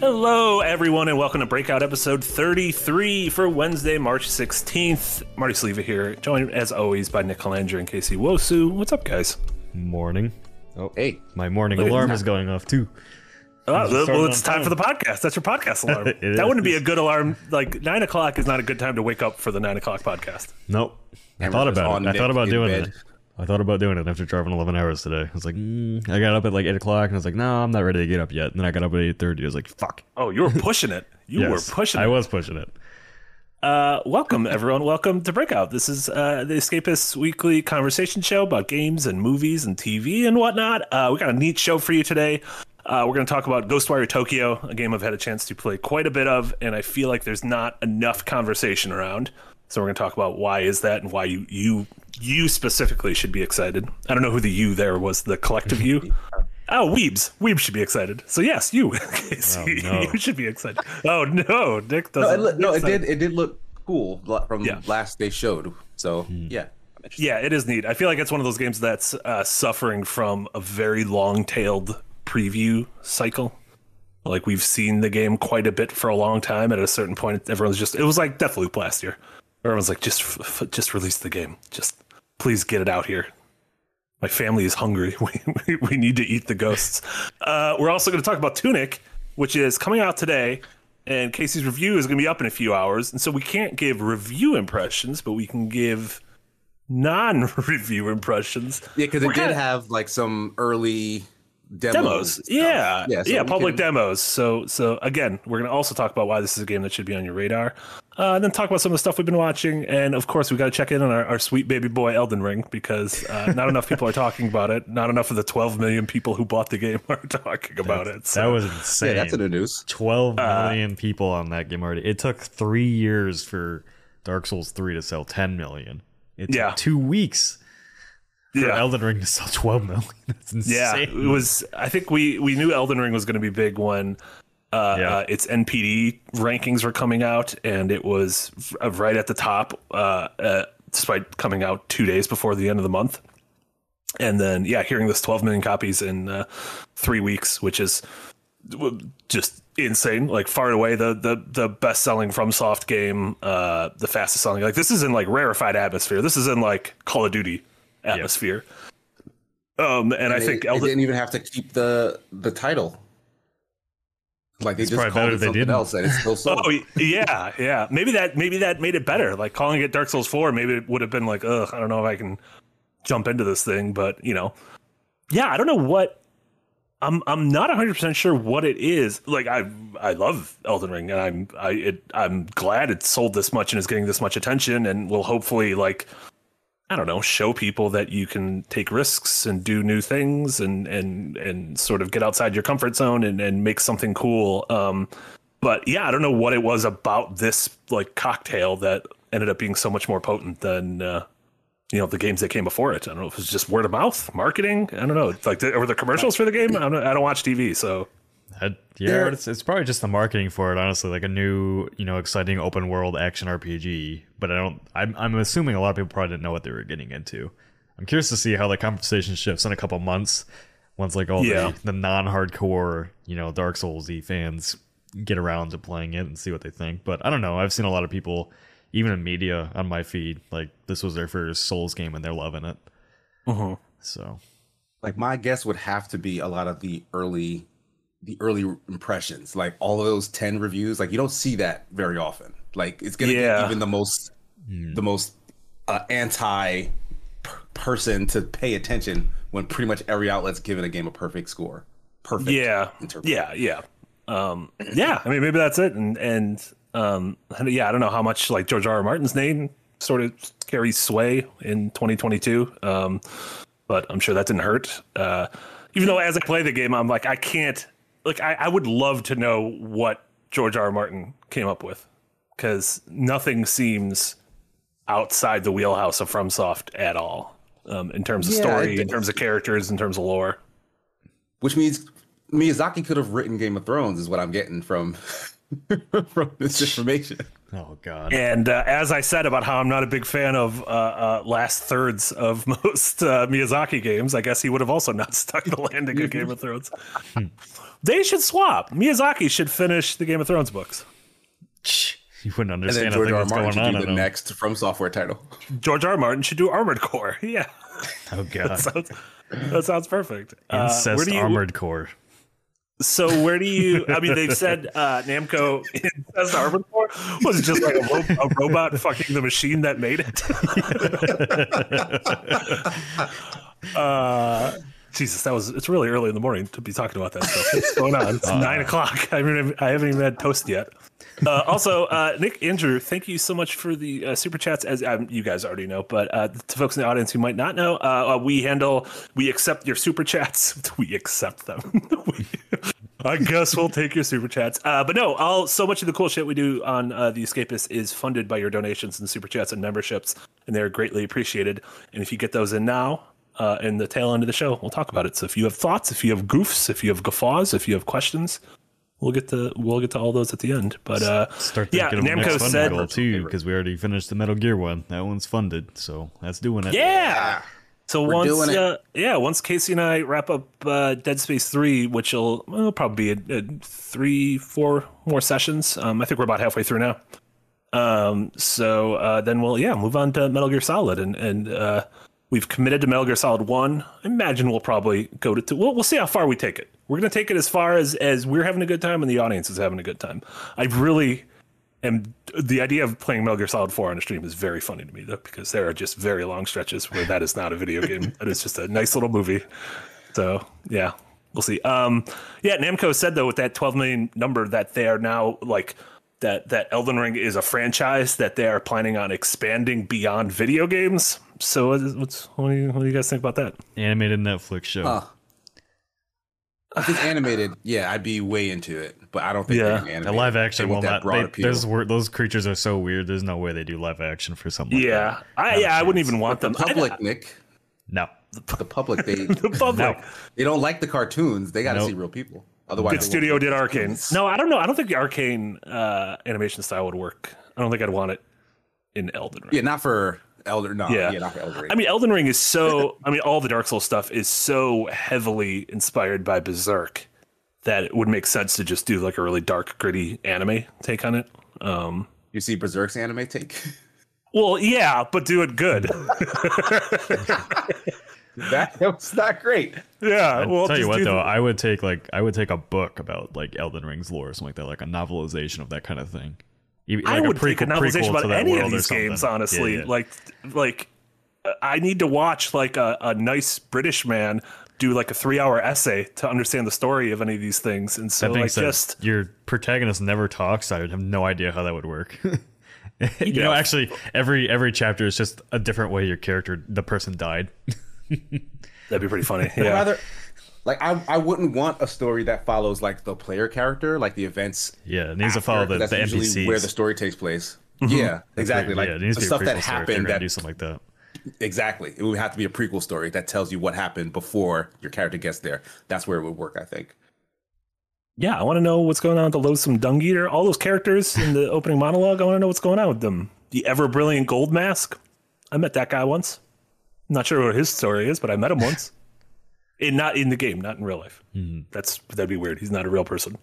Hello, everyone, and welcome to Breakout episode 33 for Wednesday, March 16th. Marty Sliva here, joined as always by Nick Calandra and Casey Nwosu. What's up, guys? Morning. Oh, Hey, my morning Look at alarm is going off too. Oh, well, it's on time for the podcast. That's your podcast alarm. It that is. wouldn't be a good alarm. Like, 9 o'clock is not a good time to wake up for the 9 o'clock podcast. Nope. I Hammer thought about it. I thought about doing bed. it. I thought about doing it after driving 11 hours today. I was like, mm. I got up at like 8 o'clock and I was like, no, I'm not ready to get up yet. And then I got up at 8.30. I was like, fuck. Oh, you were pushing it. You Yes, were pushing I was pushing it. Uh, welcome, everyone. Welcome to Breakout. This is uh, the Escapist weekly conversation show about games and movies and TV and whatnot. Uh, we got a neat show for you today. Uh, we're going to talk about Ghostwire Tokyo, a game I've had a chance to play quite a bit of, and I feel like there's not enough conversation around. So we're going to talk about why is that and why you you you specifically should be excited. I don't know who the you there was. The collective you. Oh, Weebs. Weebs should be excited. So yes, you, Casey, Oh, no. you should be excited. Oh no, Nick no, doesn't. it, look- no, it did. It did look cool from Yeah. last they showed. So Hmm. yeah, Yeah, it is neat. I feel like it's one of those games that's uh, suffering from a very long-tailed preview cycle. Like we've seen the game quite a bit for a long time. At a certain point, everyone's just—it was like Deathloop last year. Everyone's like, just, f- f- just release the game. Just please get it out here. My family is hungry. We, we, we need to eat the ghosts. Uh, we're also going to talk about Tunic, which is coming out today, and Casey's review is going to be up in a few hours. And so we can't give review impressions, but we can give non-review impressions. Yeah, because it did have like some early demos. demos. Yeah, yeah, so we public can- demos. So, so again, we're going to also talk about why this is a game that should be on your radar. Uh, and then talk about some of the stuff we've been watching, and of course, we got to check in on our, our sweet baby boy Elden Ring because uh, not enough people are talking about it. Not enough of the 12 million people who bought the game are talking about it. So. That was insane. Yeah, that's in the news. 12 million Uh, people on that game already. It took three years for Dark Souls 3 to sell 10 million. It took Yeah. two weeks for yeah. Elden Ring to sell 12 million. That's insane. Yeah, it was. I think we we knew Elden Ring was going to be big when uh, Yeah. uh, its NPD rankings were coming out, and it was r- right at the top, uh, uh, despite coming out two days before the end of the month. And then, yeah, hearing this 12 million copies in uh, three weeks, which is w- just insane. Like far and away the the the best selling FromSoft game, uh, the fastest selling. Like this is in like rarefied atmosphere. This is in like Call of Duty atmosphere. Um, and I They- think they Elden, didn't even have to keep the the title. Like they It's just called it something else, and it's still sold. Oh yeah, yeah. Maybe that maybe that made it better. Like calling it Dark Souls Four, maybe it would have been like, ugh, I don't know if I can jump into this thing. But you know, yeah, I don't know what. I'm I'm not 100 percent sure what it is. Like I I love Elden Ring, and I'm I it, I'm glad it sold this much and is getting this much attention, and will hopefully like I don't know, show people that you can take risks and do new things and and and sort of get outside your comfort zone and and make something cool. Um, but yeah, I don't know what it was about this like cocktail that ended up being so much more potent than uh, you know the games that came before it. I don't know if it was just word of mouth, marketing. I don't know. Like, the, were the commercials for the game? I don't, I don't watch TV, so I, yeah, There- it's, it's probably just the marketing for it, honestly. Like a new, you know, exciting open world action RPG. But I don't. I'm, I'm assuming a lot of people probably didn't know what they were getting into. I'm curious to see how the conversation shifts in a couple months once like all Yeah. the, the non-hardcore, you know, Dark Soulsy fans get around to playing it and see what they think. But I don't know. I've seen a lot of people, even in media on my feed, like this was their first Souls game and they're loving it. Uh-huh. So like my guess would have to be a lot of the early the early impressions like all of those 10 reviews like you don't see that very often like it's gonna Yeah. get even the most the most uh, anti per- person to pay attention when pretty much every outlet's giving a game a perfect score perfect yeah, yeah, yeah, um, yeah. I mean, maybe that's it. And and um, and yeah, I don't know how much like George R. R. Martin's name sort of carries sway in 2022. Um, but I'm sure that didn't hurt. Uh, even though as I play the game, I'm like, I can't. Like, I, I would love to know what George R. R. Martin came up with because nothing seems outside the wheelhouse of FromSoft at all. Um, in terms of Yeah, story, in terms of characters, in terms of lore. which means Miyazaki could have written Game of Thrones is what I'm getting from from this information Oh God. And uh, as I said about how I'm not a big fan of uh, uh, last thirds of most uh, Miyazaki games, I guess he would have also not stuck the landing of Game of Thrones. they should swap. Miyazaki should finish the Game of Thrones books. You wouldn't And understand then a George thing R. R. Martin going should on. do the them. next From Software title. George R. R. Martin should do Armored Core. Yeah, Oh God. sounds, that sounds perfect. Uh, Incest where do you, armored core. So where do you? I mean, they've said uh, Namco Armored Core was just like a, ro- a robot fucking the machine that made it. uh, Jesus, that was it's really early in the morning to be talking about that stuff. What's going on? It's nine o'clock. I mean, I haven't even had toast yet. Uh, also, uh, Nick Andrew, thank you so much for the uh, super chats. As um, you guys already know, but uh, to folks in the audience who might not know, uh, uh, we handle, we accept your super chats. We accept them. We- I guess we'll take your super chats. But no, all so much of the cool shit we do on the Escapist is funded by your donations and super chats and memberships, and they're greatly appreciated. And if you get those in now, uh, in the tail end of the show, we'll talk about it. So if you have thoughts, if you have goofs, if you have guffaws, if you have questions, we'll get to we'll get to all those at the end. But uh, Start yeah, thinking of the Namco next funding said, too, because we already finished the Metal Gear one. That one's funded, so that's doing it. yeah. So once, doing it. uh, yeah, once Casey and I wrap up uh, Dead Space Three, which will well, probably be a, a three, four more sessions. Um, I think we're about halfway through now. Um, so uh, then we'll yeah move on to Metal Gear Solid, and and uh, we've committed to Metal Gear Solid One. I imagine we'll probably go to two. We'll, we'll see how far we take it. We're gonna take it as far as as we're having a good time and the audience is having a good time. I really am. The idea of playing Metal Gear Solid Four on a stream is very funny to me though, because there are just very long stretches where that is not a video game. That is just a nice little movie. So yeah, we'll see. Um, yeah, Namco said though with that 12 million number that they are now like that that Elden Ring is a franchise that they are planning on expanding beyond video games. So what is- what do you, what do you guys think about that? Animated Netflix show. Huh. If it's animated, yeah, I'd be way into it. But I don't think Yeah. they're gonna The live action They will want that not. broad They, appeal. those wor- those creatures are so weird. There's no way they do live action for something. Like Yeah, that. I yeah I wouldn't even want the them. I- public, Nick. No. The public, they the public. No. they don't like the cartoons. They got to Nope. see real people. Otherwise, Good studio did Arcane. No, I don't know. I don't think the Arcane uh, animation style would work. I don't think I'd want it in Elden Ring. Yeah, not for Elder. No, Yeah. yeah, not for Elder. Ring. I mean, Elden Ring is so. I mean, all the Dark Souls stuff is so heavily inspired by Berserk that it would make sense to just do like a really dark, gritty anime take on it. Um, you see Berserk's anime take. well, yeah, but do it good. that was not great. yeah. I'll well, tell you what though, the- I would take like I would take a book about like Elden Ring's lore or something like that, like a novelization of that kind of thing. Even- I would take a prequel- novelization prequel to about any of these games. Honestly, Yeah, yeah. like, like I need to watch like a, a nice British man do like a three-hour essay to understand the story of any of these things, and so like said, just your protagonist never talks. I would have no idea how that would work. you know, actually, every every chapter is just a different way your character, the person died. that'd be pretty funny. I'd Yeah. rather, like, I, I wouldn't want a story that follows like the player character, like the events. Yeah, it needs to follow the, that's the usually NPCs. where the story takes place. Mm-hmm. Yeah, exactly. Like yeah, it needs the to be a stuff that prequel story happened. That do something like that. exactly. It would have to be a prequel story that tells you what happened before your character gets there. That's where it would work. I think. Yeah, I want to know what's going on with the loathsome dung eater. All those characters in the opening monologue. I want to know what's going on with them. The ever brilliant gold mask. I met that guy once. Not sure what his story is, but I met him once. In not in the game, not in real life. That's that'd be weird. He's not a real person.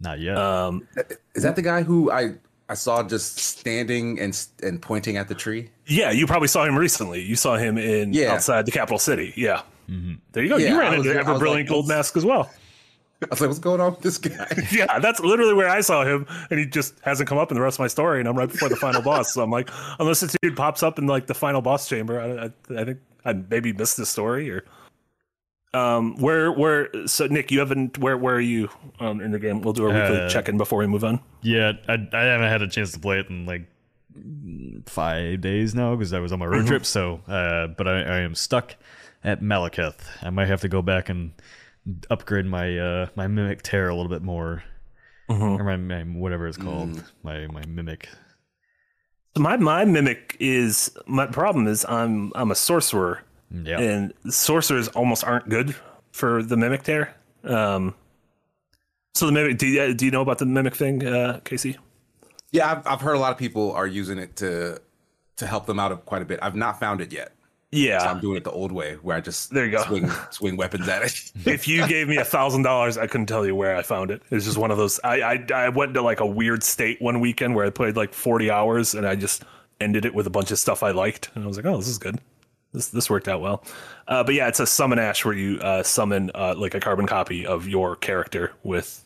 Not yet. Um, Is that the guy who I I saw just standing and and pointing at the tree? yeah, you probably saw him recently. You saw him in Yeah. outside the capital city. Yeah. There you go. Yeah, you ran was- into ever brilliant like, gold mask as well. I was like, what's going on with this guy? Yeah, that's literally where I saw him, and he just hasn't come up in the rest of my story, and I'm right before the final boss. So I'm like, unless this dude pops up in like the final boss chamber, I, I, I think I maybe missed the story or. Um, where where so Nick, you haven't where where are you um in the game? We'll do a weekly Uh, check in before we move on. Yeah, I, I haven't had a chance to play it in like five days now because I was on my road trip. So, uh, but I, I am stuck at Maliketh. I might have to go back and upgrade my uh, my mimic tear a little bit more, or my, my whatever it's called, my my mimic. So my my mimic is my problem is I'm I'm a sorcerer, Yeah, and sorcerers almost aren't good for the mimic tear. Um, so the mimic, do you, do you know about the mimic thing, uh, Casey? Yeah, I've, I've heard a lot of people are using it to to help them out quite a bit. I've not found it yet. Yeah, so I'm doing it the old way, where I just there you go swing swing weapons at it. if you gave me a thousand dollars, I couldn't tell you where I found it. It's just one of those. I, I I went to like a weird state one weekend where I played like 40 hours, and I just ended it with a bunch of stuff I liked, and I was like, oh, this is good. This this worked out well. Uh, but yeah, it's a summon ash where you uh, summon uh, like a carbon copy of your character with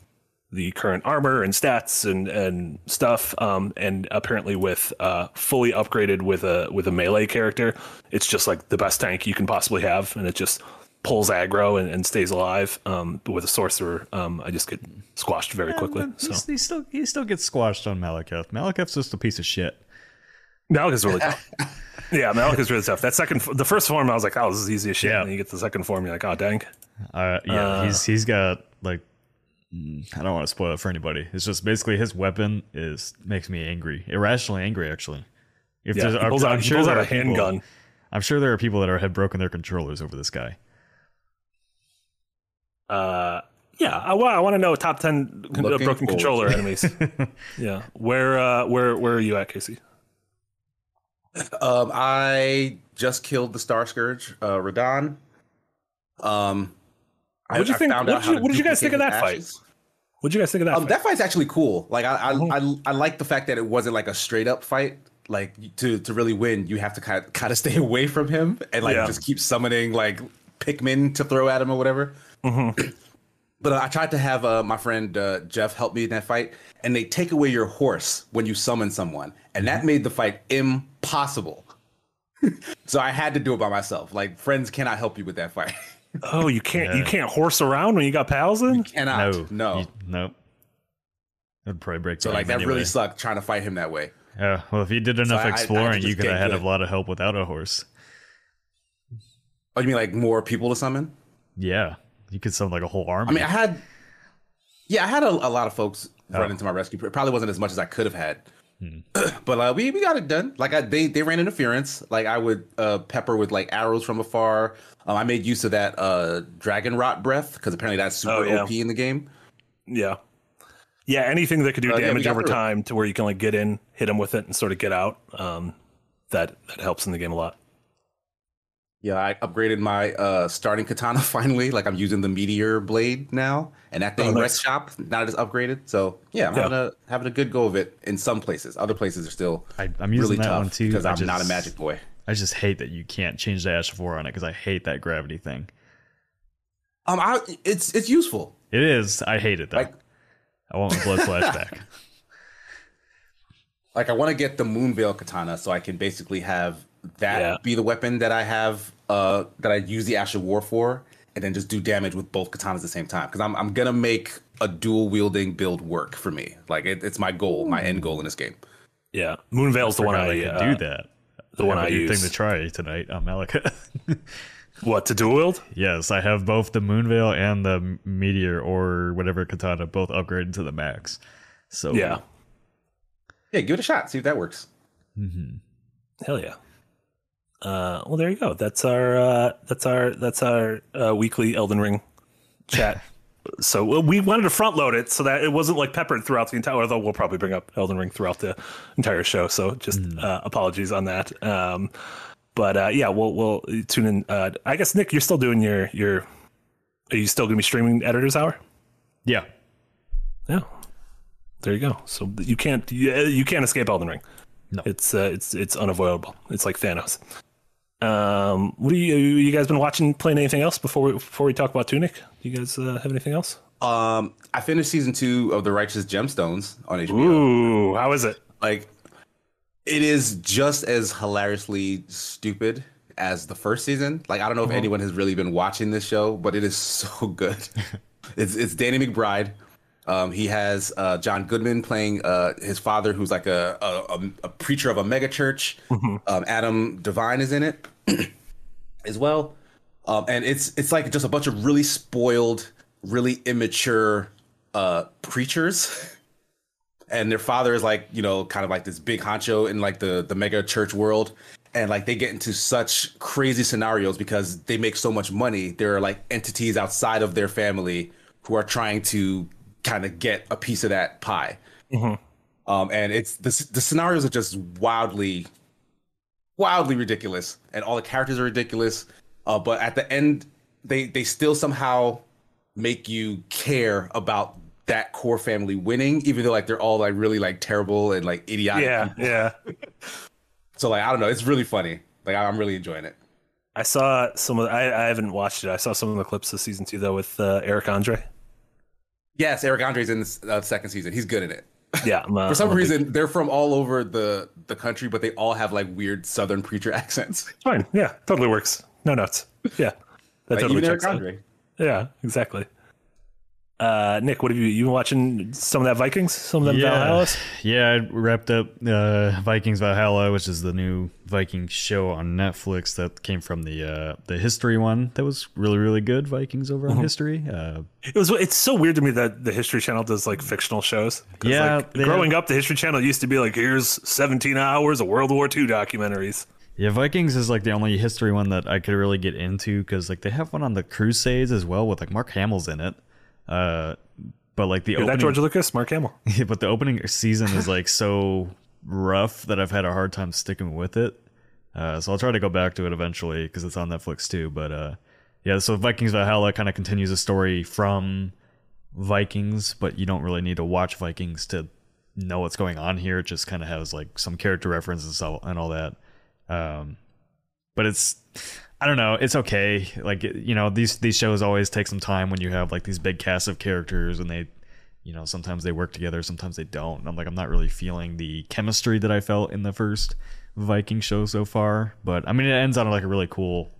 the current armor and stats and and stuff um, and apparently with uh, fully upgraded with a with a melee character it's just like the best tank you can possibly have and it just pulls aggro and, and stays alive um, but with a sorcerer um, i just get squashed very quickly so he still he still gets squashed on Maliketh. Maliketh's just a piece of shit. Malik is really tough yeah Malik is really tough that second the first form i was like oh this is easy as shit Yeah. and then you get the second form you're like oh dang Uh, yeah, Uh. he's he's got like I don't want to spoil it for anybody. It's just basically his weapon is makes me angry, irrationally angry. Actually, if yeah there's, he pulls I'm, out, I'm he sure pulls there out are a people- handgun I'm sure there are people that are have broken their controllers over this guy. Uh, yeah, I, wa- I want to know top ten con- uh, Looking broken forward controller to enemies. yeah, where uh, where where are you at, Casey? Um, I just killed the Star Scourge, uh, Radahn. Um, What'd you I think- what did you- what did you guys think of that fight? ashes. What'd you guys think of that? Um, fight? that fight's actually cool. Like I, I, Mhm. I, I like the fact that it wasn't like a straight up fight. Like to to really win, you have to kind of kind of stay away from him and like Yeah. just keep summoning like Pikmin to throw at him or whatever. Mhm. But uh, I tried to have uh, my friend uh, Jeff help me in that fight, and they take away your horse when you summon someone, and that made the fight impossible. so I had to do it by myself. Like friends cannot help you with that fight. oh, you can't you can't horse around when you got pals in. You cannot. no, No. you- nope. It'd probably break. So like game that really sucked trying to fight him that way. Yeah, well, if you did enough I- I had exploring, you could have get had a lot of help without a horse. Oh, you mean like more people to summon? Yeah, you could summon like a whole army. I mean, I had, yeah, I had a, a lot of folks Oh. run into my rescue. It probably wasn't as much as I could have had, Hmm. but uh, we we got it done. Like I, they they ran interference. Like I would uh, pepper with like arrows from afar. Um, I made use of that uh, dragon rot breath because apparently that's super Oh, yeah. OP in the game. Yeah, yeah, anything that could do Uh, yeah, damage got over through it. time to where you can like get in, hit them with it, and sort of get out. Um, that that helps in the game a lot. Yeah, I upgraded my uh, starting katana finally. Like I'm using the meteor blade now, and that thing Oh, nice. rest shop now it's upgraded. So yeah, I'm Yeah. having a having a good go of it in some places. Other places are still I, I'm using really that tough one too because I I'm not a magic boy. I just hate that you can't change the Ash of War on it because I hate that gravity thing. Um, I, it's it's useful. It is. I hate it though. Like I want my blood flash back. like I want to get the Moonveil katana so I can basically have that Yeah. be the weapon that I have uh that I use the Ash of War for, and then just do damage with both katanas at the same time. Because I'm I'm gonna make a dual wielding build work for me. Like it, it's my goal, my end goal in this game. Yeah, Moonveil's the one I, I uh, do that. The one have I a new use. thing to try tonight on Malika. What to dual wield? yes, I have both the Moonveil and the Meteor or whatever katana both upgraded to the max. So Yeah, Yeah, give it a shot. See if that works. Mm-hmm. hell yeah. Uh, well, there you go. That's our uh, that's our that's our uh, weekly Elden Ring chat. so we wanted to front load it so that it wasn't like peppered throughout the entire. Although we'll probably bring up Elden Ring throughout the entire show. So just uh, apologies on that. Um, but uh, yeah, we'll we'll tune in. Uh, I guess Nick, you're still doing your your. Are you still going to be streaming Editors Hour? Yeah. Yeah. There you go. So you can't you, you can't escape Elden Ring. No. It's uh, it's it's unavoidable. It's like Thanos. Um, what do you you guys been watching? Playing anything else before we, before we talk about Tunic? Do you guys uh, have anything else? Um, I finished season two of The Righteous Gemstones on HBO. Ooh, how is it? Like, it is just as hilariously stupid as the first season. Like, I don't know if anyone has really been watching this show, but it is so good. it's it's Danny McBride. Um, he has uh, John Goodman playing uh, his father, who's like a a, a, preacher of a mega church. Um, Adam Devine is in it as well, um, and it's it's like just a bunch of really spoiled, really immature uh, preachers. and their father is like you know kind of like this big honcho in like the the mega church world and like they get into such crazy scenarios because they make so much money there are like entities outside of their family who are trying to kind of get a piece of that pie Um, and it's the the scenarios are just wildly, wildly ridiculous, and all the characters are ridiculous. Uh, but at the end, they they still somehow make you care about that core family winning, even though like they're all like really like terrible and like idiotic. Yeah, people. yeah. So like I don't know, it's really funny. Like I'm really enjoying it. I saw some of. The, I I haven't watched it. I saw some of the clips of season two though with uh, Eric Andre. Yes, Eric Andre's in the uh, second season. He's good in it. Yeah, I'm, uh, For some I'm a big- reason, they're from all over the the country, but they all have like weird Southern preacher accents. fine. Yeah, totally works. No notes. Yeah, that Like, totally even Eric checks out. Andre. Yeah, exactly. Uh, Nick, what have you you been watching? Some of that Vikings, some of them yeah, Valhallas. yeah. I wrapped up uh, Vikings Valhalla, which is the new Viking show on Netflix that came from the uh, the history one. That was really really good. Vikings over on Mm-hmm. history. Uh, It was. It's so weird to me that the History Channel does like fictional shows. Yeah, like, growing have- up, the History Channel used to be like, here's 17 hours of World War II documentaries. Yeah, Vikings is like the only history one that I could really get into because like they have one on the Crusades as well with like Mark Hamill's in it. Uh, but like the Hear that opening, George Lucas, Mark Hamill. Yeah, but the opening season is like so rough that I've had a hard time sticking with it. Uh, so I'll try to go back to it eventually because it's on Netflix too. But uh, yeah, so Vikings Valhalla kind of continues the story from Vikings, but you don't really need to watch Vikings to know what's going on here. It just kind of has like some character references and all that. Um, but it's I don't know. It's okay. Like you know, these these shows always take some time when you have like these big casts of characters, and they, you know, sometimes they work together, sometimes they don't. And I'm like, I'm not really feeling the chemistry that I felt in the first Viking show so far. But I mean, it ends on like a really cool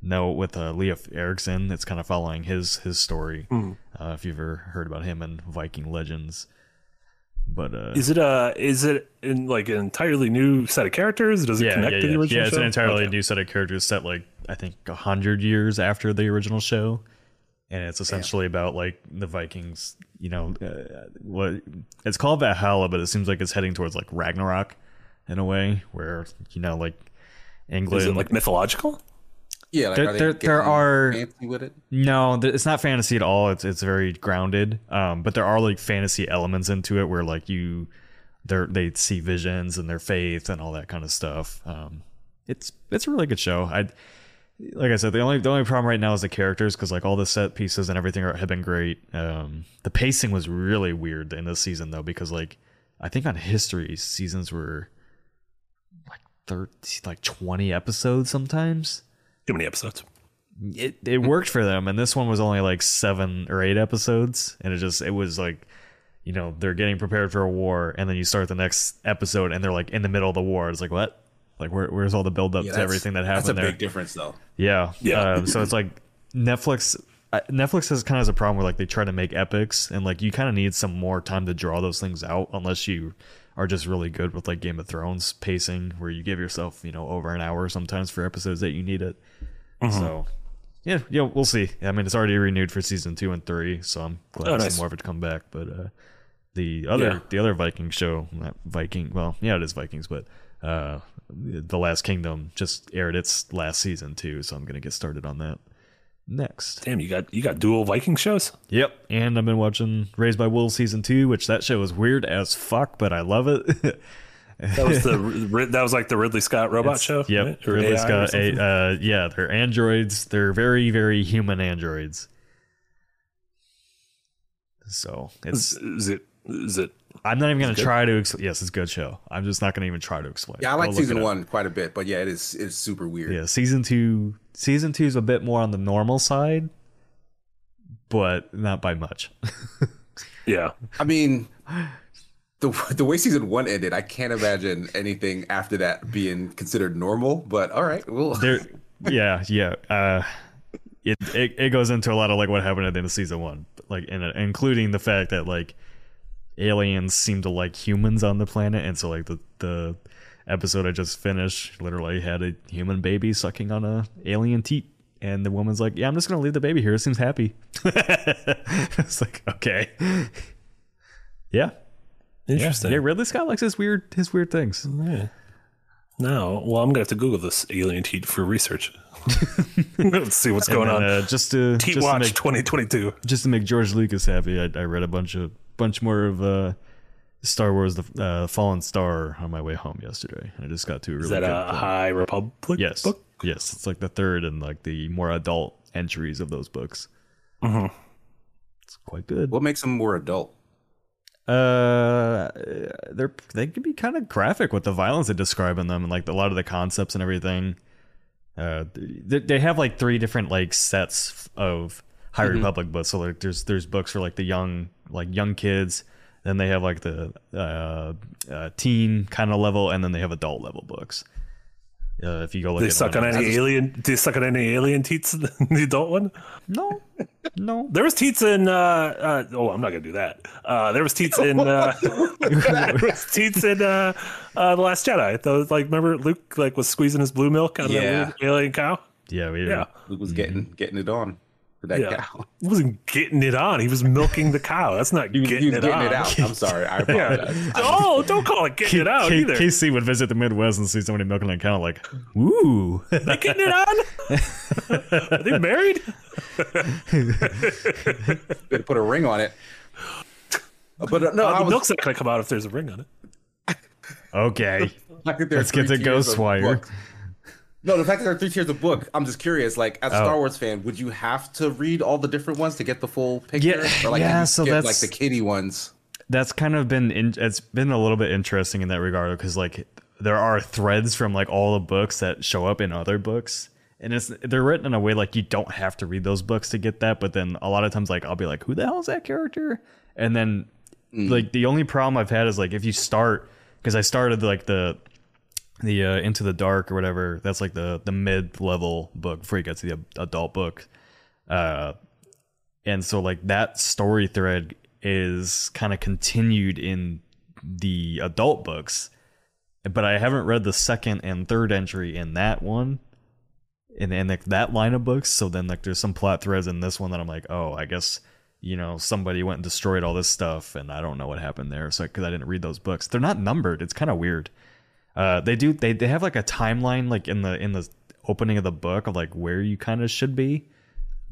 note with uh, Leif Erikson. It's kind of following his his story. Uh, if you've ever heard about him in Viking Legends. But uh, Is it a? Is it in like an entirely new set of characters? Does it yeah, connect yeah, to the yeah. original Yeah, it's an entirely Okay. new set of characters set like I think a hundred years after the original show, and it's essentially about like the Vikings. You know, uh, what it's called Valhalla, but it seems like it's heading towards like Ragnarok in a way, where you know, like England. Is it like mythological? Yeah, like There- are they there- there are- fancy with it. No, it's not fantasy at all. It's it's very grounded. Um, but there are like fantasy elements into it where like you, they they see visions and their faith and all that kind of stuff. Um, it's it's a really good show. I like I said, the only the only problem right now is the characters because like all the set pieces and everything are, have been great. Um, the pacing was really weird in this season though because like I think on history seasons were like thirty like twenty episodes sometimes Too many episodes. it it worked for them and this one was only like seven or eight episodes and it just it was like you know they're getting prepared for a war and then you start the next episode and they're like in the middle of the war it's like what like where, where's all the build up Yeah, to everything that happened? That's a there big difference, though. yeah Yeah. um, so it's like netflix netflix has kind of has a problem where like they try to make epics and like you kind of need some more time to draw those things out unless you are just really good with like game of thrones pacing where you give yourself you know over an hour sometimes for episodes that you need it Mm-hmm. so yeah, yeah, we'll see. I mean, it's already renewed for season two and three, so I'm glad Oh, to nice. see more of it to come back. But uh, the other Yeah. the other Viking show, not Viking, well, yeah, it is Vikings, but uh, the Last Kingdom just aired its last season too, so I'm gonna get started on that next. Damn, you got you got dual Viking shows. Yep, and I've been watching Raised by Wolves season two, which that show is weird as fuck, but I love it. That was the that was like the Ridley Scott robot show. Yep, right? Ridley AI Scott. A, uh, yeah, they're androids. They're very, very human androids. So it's. Is, is it is it I'm not even gonna try to. Ex- yes, it's a good show. I'm just not gonna even try to explain. Yeah, I Go like look season it up. one quite a bit, but yeah, it is it's super weird. Yeah, season two. Season two is a bit more on the normal side, but not by much. yeah I mean, the the way season one ended, I can't imagine anything after that being considered normal. But all right, well, there yeah yeah uh it, it it goes into a lot of like what happened at the end of season one like and including the fact that like aliens seem to like humans on the planet and so like the the episode i just finished literally had a human baby sucking on a alien teat and the woman's like yeah i'm just gonna leave the baby here it seems happy it's like okay yeah interesting. yeah ridley scott likes his weird his weird things Yeah. No, well, I'm gonna have to Google this alien teat for research. Let's see what's going And on. uh, just to Teat just to Watch make 2022. just to make George Lucas happy, I, I read a bunch of bunch more of uh, Star Wars: The uh, Fallen Star on my way home yesterday. I just got to a really Is that good a point. High Republic Yes, book? yes, it's like the third and like the more adult entries of those books. Mhm. It's quite good. What makes them more adult? Uh, they're they can be kind of graphic with the violence they describe in them, and like a lot of the concepts and everything. Uh, they, they have like three different like sets of High Republic books. So like there's there's books for like the young like young kids. Then they have like the uh, uh teen kind of level, and then they have adult level books. Uh, if you go look They at suck them, on any alien. Do they suck on any alien teats in the adult one? no, no. There was teats in. Uh, uh, oh, I'm not gonna do that. Uh, there was teats in. Uh, there was teats in uh, uh, the Last Jedi. Those like remember Luke like was squeezing his blue milk out of Yeah. that alien cow. Yeah, we Yeah, Luke was getting getting it on for that yeah. cow. He wasn't getting it on. He was milking the cow. That's not He was, getting, he was it, getting on. it out. I'm sorry. I Yeah. Oh, don't call it getting it out K- either. KC would visit the Midwest and see somebody milking a cow, like, ooh. They getting it on? Are they married? Better put a ring on it. But uh, no, Uh, I the was, milk's not gonna come out if there's a ring on it. okay. I think there are Let's get three to tiers of Ghostwire. No, the fact that there are three tiers of book, I'm just curious. Like, as a Oh. Star Wars fan, would you have to read all the different ones to get the full picture? Yeah, or like, yeah, so skipped, that's- like the kitty ones. That's kind of been, in, it's been a little bit interesting in that regard because, like, there are threads from, like, all the books that show up in other books. And it's they're written in a way like you don't have to read those books to get that, but then a lot of times like I'll be like, who the hell is that character? And then mm. like the only problem I've had is like if you start because I started like the the uh, Into the Dark or whatever. That's like the the mid level book before you get to the adult book. Uh, and so like that story thread is kind of continued in the adult books, but I haven't read the second and third entry in that one. In, in like that line of books, so then like there's some plot threads in this one that I'm like, oh, I guess you know somebody went and destroyed all this stuff, and I don't know what happened there. So because I didn't read those books, they're not numbered. It's kind of weird. Uh, they do they they have like a timeline like in the in the opening of the book of like where you kind of should be,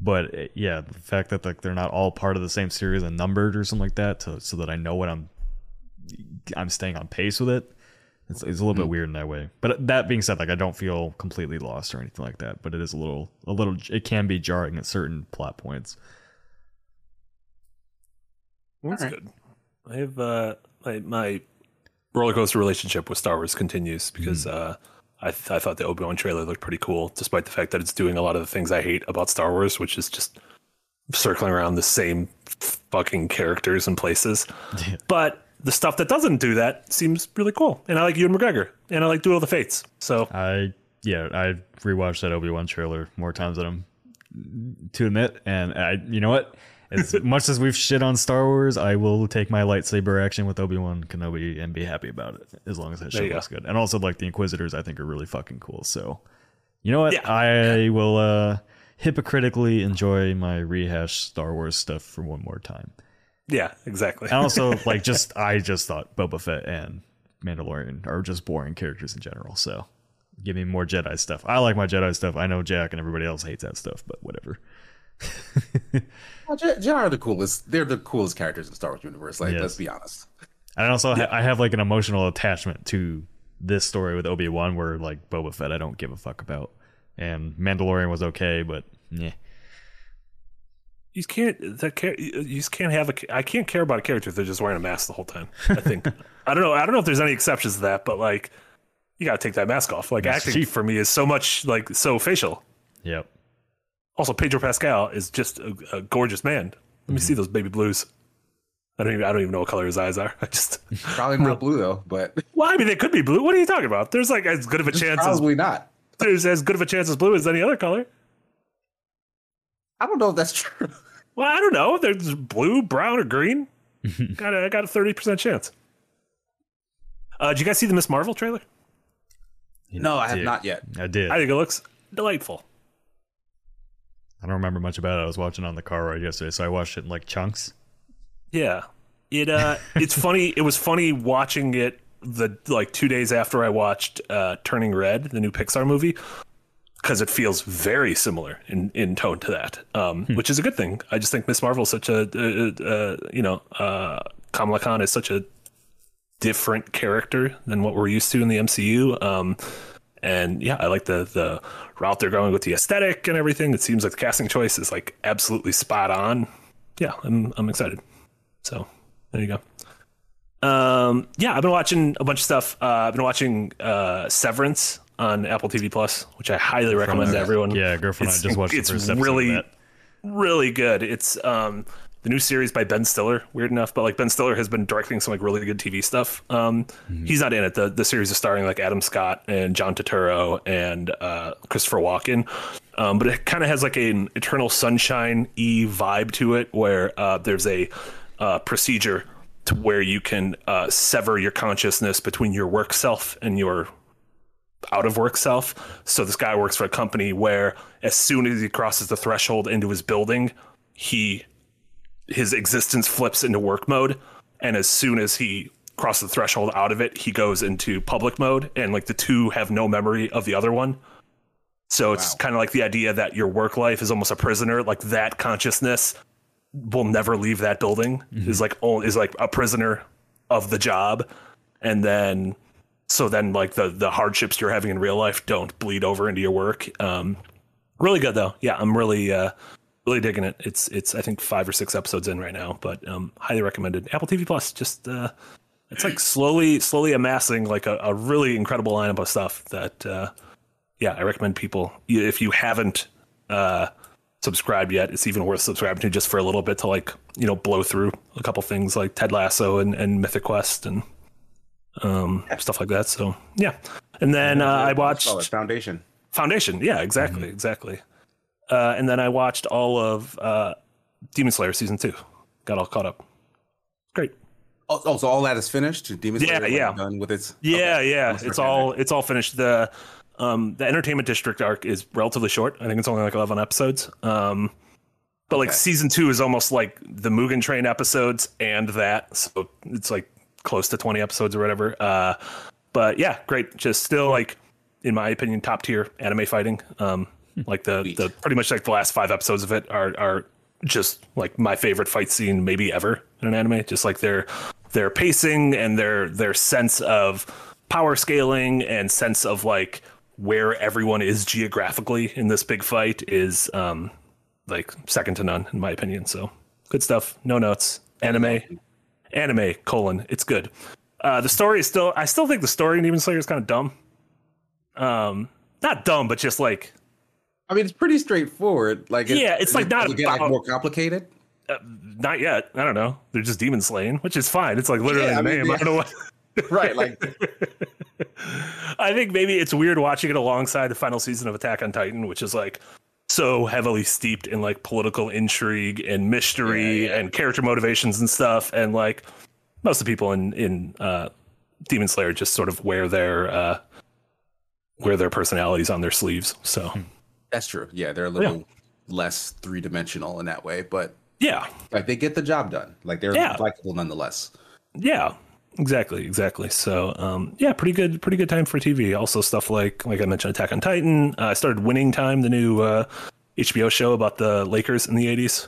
but uh, yeah, the fact that like they're not all part of the same series and numbered or something like that, to, so that I know what I'm I'm staying on pace with it. It's, it's a little bit weird in that way. But that being said, like I don't feel completely lost or anything like that. But it is a little a little it can be jarring at certain plot points. That's All right. good. I have uh, my my roller coaster relationship with Star Wars continues because uh, I th- I thought the Obi Wan trailer looked pretty cool, despite the fact that it's doing a lot of the things I hate about Star Wars, which is just circling around the same fucking characters and places. Yeah. But the stuff that doesn't do that seems really cool, and I like Ewan McGregor, and I like Duel of the Fates. So I yeah, I rewatched that Obi Wan trailer more times than I'm to admit, and I you know what. As much as we've shit on Star Wars, I will take my lightsaber action with Obi Wan Kenobi and be happy about it as long as that show you looks good. And also, like the Inquisitors, I think are really fucking cool. So, you know what? Yeah. I will uh, hypocritically enjoy my rehash Star Wars stuff for one more time. yeah, exactly. And also, like, just I just thought Boba Fett and Mandalorian are just boring characters in general. So, give me more Jedi stuff. I like my Jedi stuff. I know Jack and everybody else hates that stuff, but whatever. Well, J- Jedi are the coolest. They're the coolest characters in the Star Wars universe. Like, Yes. let's be honest. And also, ha- I have like an emotional attachment to this story with Obi Wan, where like Boba Fett, I don't give a fuck about, and Mandalorian was okay, but yeah, you can't that char- you just can't have a I can't care about a character if they're just wearing a mask the whole time. I think I don't know I don't know if there's any exceptions to that, but like you gotta take that mask off. Like That's acting cheap. for me is so much like so facial. yep. Also, Pedro Pascal is just a, a gorgeous man. Let me see those baby blues. I don't even I don't even know what color his eyes are. I just Probably not blue though, but well, I mean they could be blue. What are you talking about? There's like as good of a chance as probably not. there's as good of a chance as blue as any other color. I don't know if that's true. Well, I don't know. There's blue, brown, or green. got a, I got a thirty percent chance. Uh, did you guys see the Miss Marvel trailer? No, I have not yet. I did. I I, think it looks delightful. Don't remember much about it. I was watching on the car ride yesterday, so I watched it in like chunks. Yeah, it uh, it's funny. It was funny watching it the like two days after I watched uh, Turning Red, the new Pixar movie, because it feels very similar in, in tone to that, um, which is a good thing. I just think Miss Marvel is such a uh, uh, you know uh, Kamala Khan is such a different character than what we're used to in the MCU. Um, and yeah, I like the the route they're going with the aesthetic and everything. It seems like the casting choice is like absolutely spot on. Yeah, I'm I'm excited. So there you go. Um, yeah, I've been watching a bunch of stuff. Uh, I've been watching uh, Severance on Apple TV Plus, which I highly recommend to everyone. Yeah, girlfriend, I just watched the it's first really- really good. It's um the new series by Ben Stiller. Weird enough, but like Ben Stiller has been directing some like really good TV stuff. Um, he's not in it. the The series is starring like Adam Scott and John Turturro and uh, Christopher Walken. Um, but it kind of has like an Eternal Sunshine e vibe to it, where uh, there's a uh, procedure to where you can uh, sever your consciousness between your work self and your out of work self. So this guy works for a company where as soon as he crosses the threshold into his building, he his existence flips into work mode and as soon as he crosses the threshold out of it, he goes into public mode and like the two have no memory of the other one. So it's Wow. kind of like the idea that your work life is almost a prisoner, like that consciousness will never leave that building is like is like a prisoner of the job and then so then like the the hardships you're having in real life don't bleed over into your work um really good though yeah i'm really uh really digging it it's it's i think five or six episodes in right now but um highly recommended apple tv plus just uh it's like slowly slowly amassing like a, a really incredible lineup of stuff that uh yeah i recommend people if you haven't uh subscribed yet it's even worth subscribing to just for a little bit to like you know blow through a couple things like ted lasso and, and mythic quest and um stuff like that so yeah and then uh, i watched Foundation. Foundation. Yeah, exactly, exactly. Uh, and then I watched all of uh, Demon Slayer season two. Got all caught up. Great. Oh, oh, so all that is finished. Demon Yeah, Slayer, like, yeah. done with its. Yeah, okay. yeah. It's all it's all finished. The um the Entertainment District arc is relatively short. I think it's only like eleven episodes. Um, but like Okay. season two is almost like the Mugen Train episodes and that, so it's like close to twenty episodes or whatever. Uh, but yeah, great. Just still like, in my opinion, top tier anime fighting. Um, like the Sweet. the pretty much like the last five episodes of it are are just like my favorite fight scene maybe ever in an anime. Just like their their pacing and their their sense of power scaling and sense of like where everyone is geographically in this big fight is um like second to none in my opinion. So good stuff. No notes. Anime, anime colon. It's good. Uh, the story is still. I still think the story in Demon Slayer is kind of dumb. Um, not dumb, but just like I mean, it's pretty straightforward. Like, it- Yeah, it's does like it- not does it get like more complicated. not yet. I don't know. They're just demon slaying, which is fine. It's like literally Yeah, the I mean, name. I don't know what. right. Like, I think maybe it's weird watching it alongside the final season of Attack on Titan, which is like so heavily steeped in like political intrigue and mystery Yeah, yeah. and character motivations and stuff. And like most of the people in in uh, Demon Slayer just sort of wear their uh, wear their personalities on their sleeves. So that's true. Yeah, they're a little less three dimensional in that way, but yeah, like they get the job done. Like they're Yeah. likable nonetheless. Yeah, exactly, exactly. So, um, yeah, pretty good, pretty good time for TV. Also, stuff like, like I mentioned, Attack on Titan. Uh, I started Winning Time, the new uh, HBO show about the Lakers in the '80s,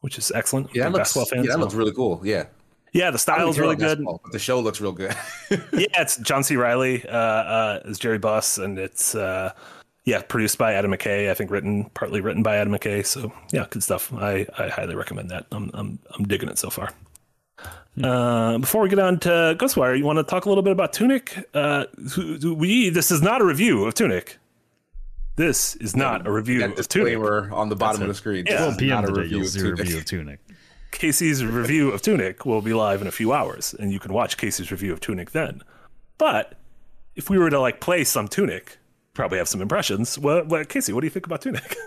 which is excellent. Yeah, that looks, yeah, that looks really cool. Yeah, yeah, the style is really good. The show looks real good. yeah, it's John C. Reilly uh, uh, is Jerry Buss, and it's uh, yeah produced by Adam McKay. I think written partly written by Adam McKay. So yeah, good stuff. I, I highly recommend that. I'm I'm I'm digging it so far. Uh, before we get on to Ghostwire, you want to talk a little bit about Tunic? Uh, who- who- we this is not a review of Tunic. This is not a review that of Tunic. disclaimer on the bottom of the screen. Yeah. This 12 p.m. not a today, review you'll of see a Tunic. review of Tunic. Casey's review of Tunic will be live in a few hours, and you can watch Casey's review of Tunic then. But if we were to like play some Tunic, probably have some impressions. What, what Casey? What do you think about Tunic?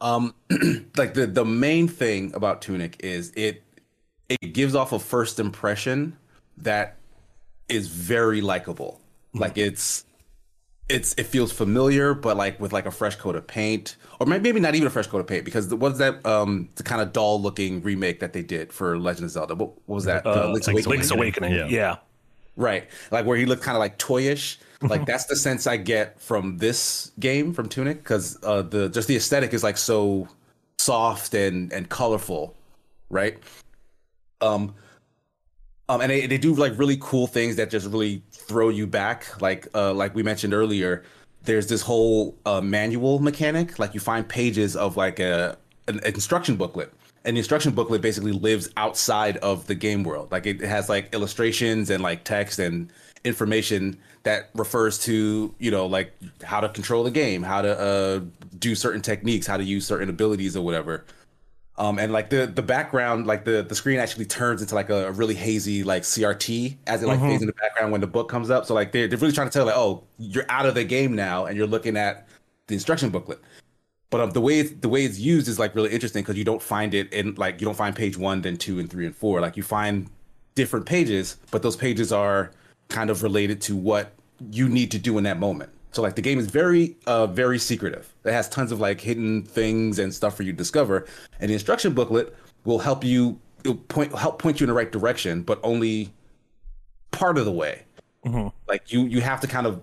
Um, like the the main thing about Tunic is it it gives off a first impression that is very likable. Like it's it's it feels familiar, but like with like a fresh coat of paint, or maybe maybe not even a fresh coat of paint, because the, what's that um the kind of dull looking remake that they did for Legend of Zelda? What, what was that? Uh, Link's Link's, Awakening? Awakening. Yeah. Yeah. Right. Like where he looked kind of like toyish. Like that's the sense I get from this game from Tunic because uh, the just the aesthetic is like so soft and and colorful, right? Um, Um, and they, they do like really cool things that just really throw you back. Like uh, like we mentioned earlier, there's this whole uh, manual mechanic. Like you find pages of like a an instruction booklet, and the instruction booklet basically lives outside of the game world. Like it has like illustrations and like text and information that refers to you know like how to control the game, how to uh, do certain techniques, how to use certain abilities or whatever. Um, and like the the background, like the the screen actually turns into like a really hazy like CRT as it like fades in the background when the book comes up. So like they're they're really trying to tell like, oh, you're out of the game now, and you're looking at the instruction booklet. But um, the way it's, the way it's used is like really interesting because you don't find it in like you don't find page one, then two, and three and four. Like you find different pages, but those pages are kind of related to what you need to do in that moment. So like the game is very uh very secretive. It has tons of like hidden things and stuff for you to discover. And the instruction booklet will help you it'll point help point you in the right direction, but only part of the way. Like you you have to kind of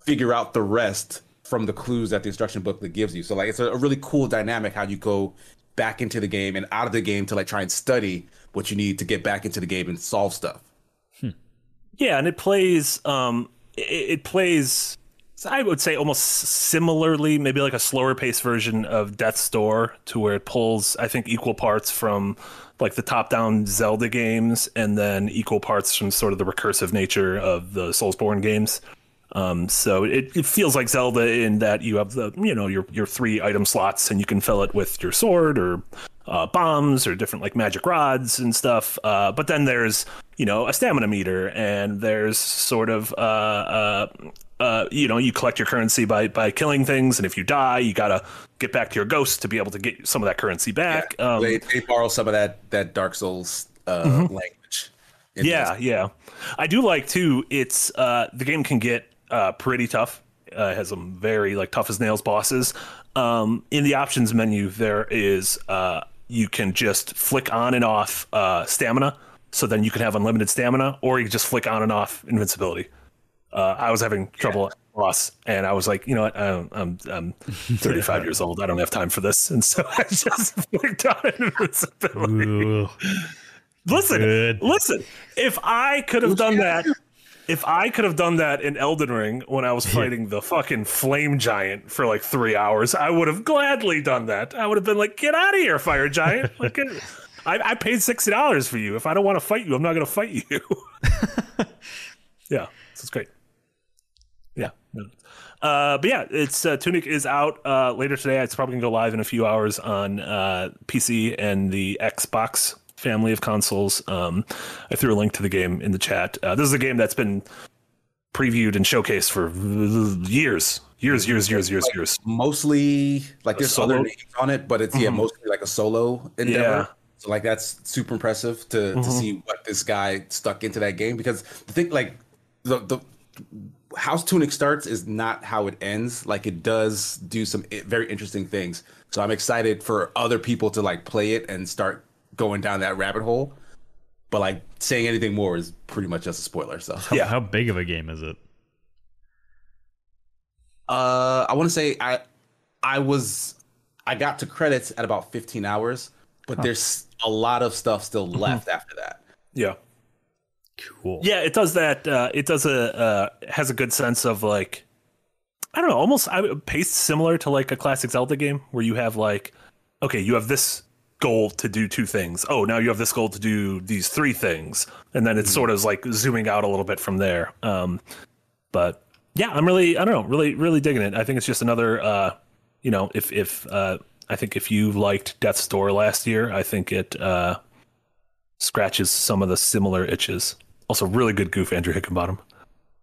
figure out the rest from the clues that the instruction booklet gives you. So like it's a, a really cool dynamic how you go back into the game and out of the game to like try and study what you need to get back into the game and solve stuff. Yeah, and it plays um it, it plays I would say almost similarly, maybe like a slower paced version of Death's Door to where it pulls I think equal parts from like the top down Zelda games and then equal parts from sort of the recursive nature of the Soulsborne games. Um, so it, it feels like Zelda in that you have the you know your your three item slots and you can fill it with your sword or uh, bombs or different like magic rods and stuff. Uh, but then there's you know a stamina meter and there's sort of uh, uh, uh, you know you collect your currency by by killing things and if you die you gotta get back to your ghost to be able to get some of that currency back. Um, they, they borrow some of that that Dark Souls uh, language. Yeah, this. yeah. I do like too. It's uh, the game can get uh, pretty tough. Uh, it has some very like tough as nails bosses. Um, in the options menu, there is uh, you can just flick on and off uh, stamina, so then you can have unlimited stamina, or you can just flick on and off invincibility. Uh, I was having trouble at boss, and I was like, you know what? I don't, I'm I'm 35 years old. I don't have time for this, and so I just flicked on invincibility. Ooh. Listen, Good. listen. If I could have done that, if I could have done that in Elden Ring when I was fighting the fucking flame giant for like three hours, I would have gladly done that. I would have been like, "Get out of here, fire giant!" Like, I, I paid sixty dollars for you. If I don't want to fight you, I'm not going to fight you. yeah, so it's great. Yeah. Uh, but yeah, it's uh, Tunic is out uh, later today. It's probably gonna go live in a few hours on uh, PC and the Xbox family of consoles. Um, I threw a link to the game in the chat. Uh, this is a game that's been previewed and showcased for years, years, years, years, years, years. Mostly like there's solo? other names on it, but it's yeah mostly like a solo endeavor. Yeah. So like that's super impressive to to see what this guy stuck into that game because the thing like the the House Tunic starts is not how it ends. Like it does do some very interesting things. So I'm excited for other people to like play it and start going down that rabbit hole. But like saying anything more is pretty much just a spoiler. So Yeah. how big of a game is it? Uh, I want to say I, I was, I got to credits at about 15 hours, but there's a lot of stuff still left after that. Yeah. Cool. Yeah, it does that. Uh, it does a uh, has a good sense of like, I don't know, almost I would- paced similar to like a classic Zelda game where you have like, okay, you have this goal to do two things. Oh, now you have this goal to do these three things, and then it's sort of like zooming out a little bit from there. Um, but yeah, I'm really, I don't know, really, really digging it. I think it's just another, uh, you know, if if uh, I think if you liked Death's Door last year, I think it uh, scratches some of the similar itches. Also, really good goof, Andrew Hickenbottom.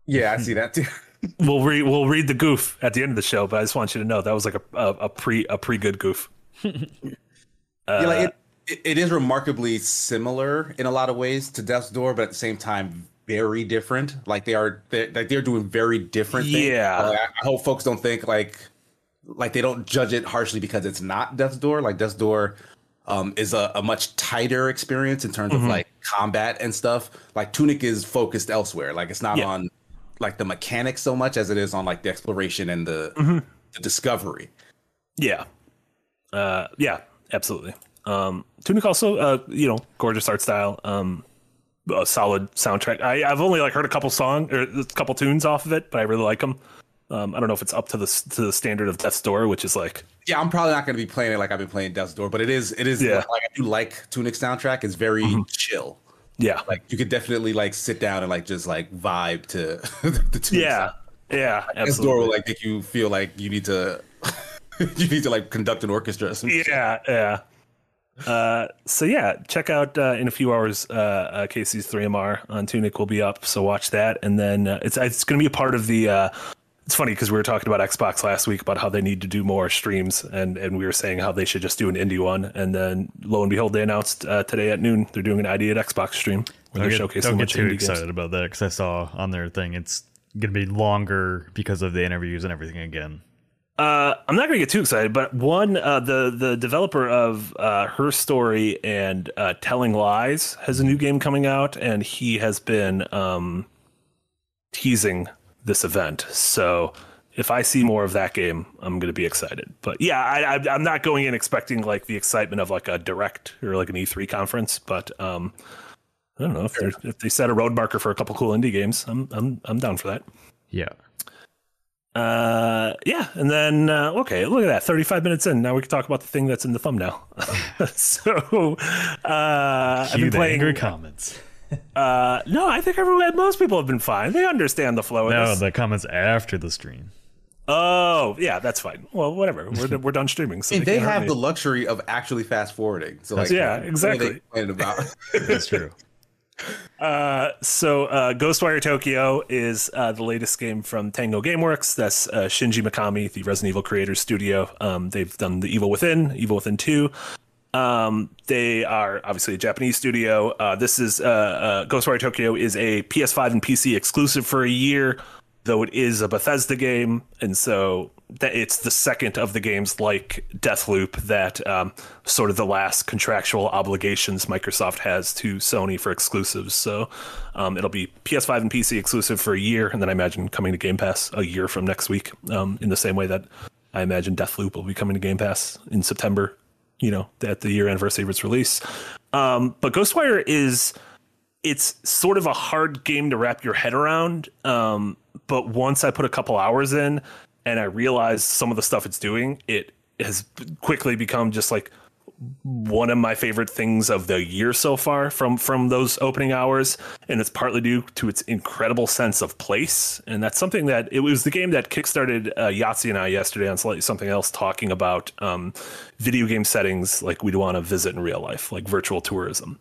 Yeah, I see that too. We'll read we'll read the goof at the end of the show, but I just want you to know that was like a a, a pre a pre good goof. yeah, like it, it, it is remarkably similar in a lot of ways to Death's Door, but at the same time very different. Like they are, they're, like they're doing very different things. Yeah. Uh, I, I hope folks don't think like, like they don't judge it harshly because it's not Death's Door. Like Death's Door um, is a, a much tighter experience in terms Mm-hmm. of like combat and stuff. Like Tunic is focused elsewhere. Like it's not Yeah. on like the mechanics so much as it is on like the exploration and the, Mm-hmm. the discovery. Yeah, uh, yeah, absolutely. Um, Tunic also, uh, you know, gorgeous art style. Um, a solid soundtrack. I, I've only like heard a couple song or a couple tunes off of it, but I really like them. Um, I don't know if it's up to the to the standard of Death's Door, which is like Yeah, I'm probably not going to be playing it like I've been playing Death's Door, but it is it is Yeah. like I do like Tunic soundtrack. It's very chill. yeah, Like you could definitely like sit down and like just like vibe to the Tunic yeah, yeah, Death's Door will like make you feel like you need to you need to like conduct an orchestra. Or some shit. Yeah, yeah. Uh, so yeah, check out uh, in a few hours. Uh, uh, Casey's 3MR on Tunic will be up, so watch that. And then uh, it's it's going to be a part of the. Uh, it's funny because we were talking about Xbox last week about how they need to do more streams, and and we were saying how they should just do an indie one. And then lo and behold, they announced uh, today at noon they're doing an ID at Xbox stream where they're Don't showcasing get, a don't get too excited games. about that because I saw on their thing it's gonna be longer because of the interviews and everything again. Uh, I'm not going to get too excited, but one, uh, the the developer of uh, Her Story and uh, Telling Lies has a new game coming out, and he has been um, teasing this event. So if I see more of that game, I'm going to be excited. But yeah, I, I, I'm not going in expecting like the excitement of like a direct or like an E3 conference, but um, I don't know if, if they set a road marker for a couple cool indie games. I'm I'm I'm down for that. Yeah. Uh, yeah, and then uh, okay, look at that. Thirty-five minutes in, now we can talk about the thing that's in the thumbnail. so, uh, I've been playing. angry comments. Uh, no, I think everyone, most people have been fine. They understand the flow of No, this. the comments after the stream. oh, yeah, that's fine. Well, whatever. We're we're done streaming, so And they can't have the luxury of actually fast forwarding. So like, Yeah, what are they exactly. complaining about? That's true. Uh, so uh, Ghostwire Tokyo is uh, the latest game from Tango GameWorks. That's uh, Shinji Mikami, the Resident Evil creators studio. Um, they've done the Evil Within, Evil Within Two. Um, they are obviously a Japanese studio. Uh, this is uh, Ghostwire Tokyo is a PS5 and PC exclusive for a year, though it is a Bethesda game, and so that it's the second of the games like Deathloop that um, sort of the last contractual obligations Microsoft has to Sony for exclusives. So um, it'll be PS5 and PC exclusive for a year, and then I imagine coming to Game Pass a year from next week. Um, in the same way that I imagine Deathloop will be coming to Game Pass in September you know, at the year anniversary of its release. Um, but Ghostwire is it's sort of a hard game to wrap your head around. Um, but once I put a couple hours in and I realized some of the stuff it's doing, it has quickly become just like one of my favorite things of the year so far from from those opening hours and it's partly due to its incredible sense of place and that's something that it was the game that kickstarted uh, Yahtzee and I yesterday on slightly something else talking about um, video game settings like we'd want to visit in real life like virtual tourism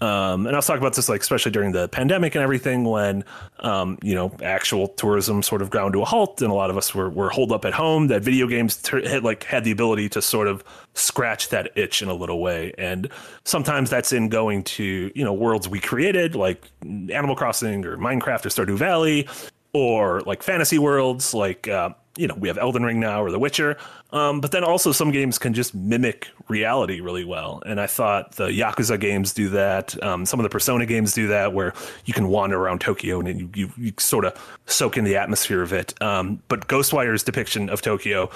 um, and I was talking about this like especially during the pandemic and everything when um, you know actual tourism sort of ground to a halt and a lot of us were, were holed up at home that video games ter- had like had the ability to sort of scratch that itch in a little way. And sometimes that's in going to you know worlds we created like Animal Crossing or Minecraft or Stardew Valley or like fantasy worlds like uh, you know we have Elden Ring now or The Witcher. Um, but then also some games can just mimic reality really well. And I thought the Yakuza games do that. Um, some of the Persona games do that where you can wander around Tokyo and you, you, you sort of soak in the atmosphere of it. Um, but Ghostwire's depiction of Tokyo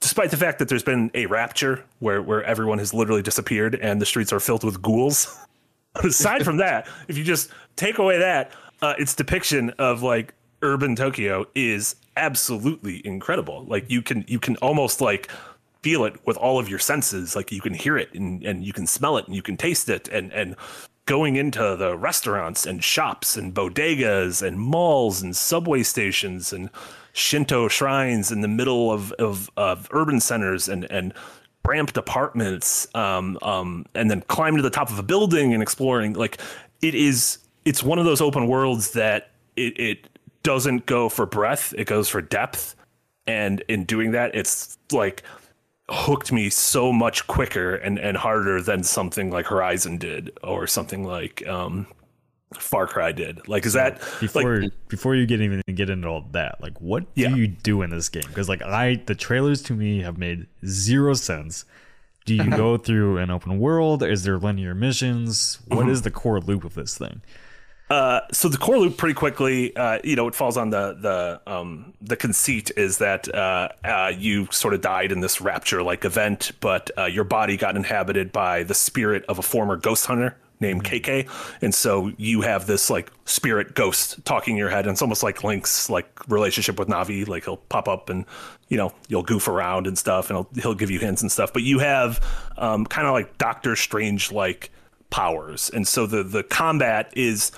despite the fact that there's been a rapture where where everyone has literally disappeared and the streets are filled with ghouls aside from that, if you just take away that, uh, its depiction of like urban Tokyo is absolutely incredible. Like you can you can almost like feel it with all of your senses. Like you can hear it and, and you can smell it and you can taste it and and going into the restaurants and shops and bodegas and malls and subway stations and Shinto shrines in the middle of, of, of urban centers and, and ramped apartments um, um, and then climb to the top of a building and exploring like it is it's one of those open worlds that it, it doesn't go for breadth it goes for depth and in doing that it's like hooked me so much quicker and, and harder than something like horizon did or something like um, far cry did like is that Before like before you get even get into all that, like what Yeah. do you do in this game? Because like I the trailers to me have made zero sense. Do you go through an open world? Is there linear missions? What is the core loop of this thing? Uh, so the core loop pretty quickly, uh, you know, it falls on the the um, the conceit is that uh, uh, you sort of died in this rapture like event, but uh, your body got inhabited by the spirit of a former ghost hunter named KK, and so you have this like spirit ghost talking in your head, and it's almost like Link's like relationship with Navi. Like he'll pop up and you know you'll goof around and stuff, and he'll he'll give you hints and stuff. But you have um, kind of like Doctor Strange like powers, and so the the combat is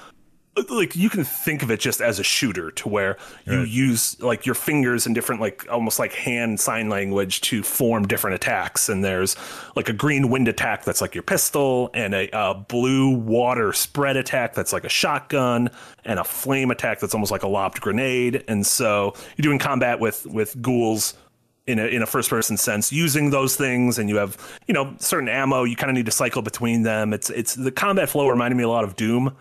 like you can think of it just as a shooter to where you right. use like your fingers and different like almost like hand sign language to form different attacks. And there's like a green wind attack that's like your pistol and a, a blue water spread attack that's like a shotgun and a flame attack that's almost like a lobbed grenade. And so you're doing combat with with ghouls in a in a first person sense using those things. And you have you know certain ammo you kind of need to cycle between them. It's it's the combat flow reminded me a lot of doom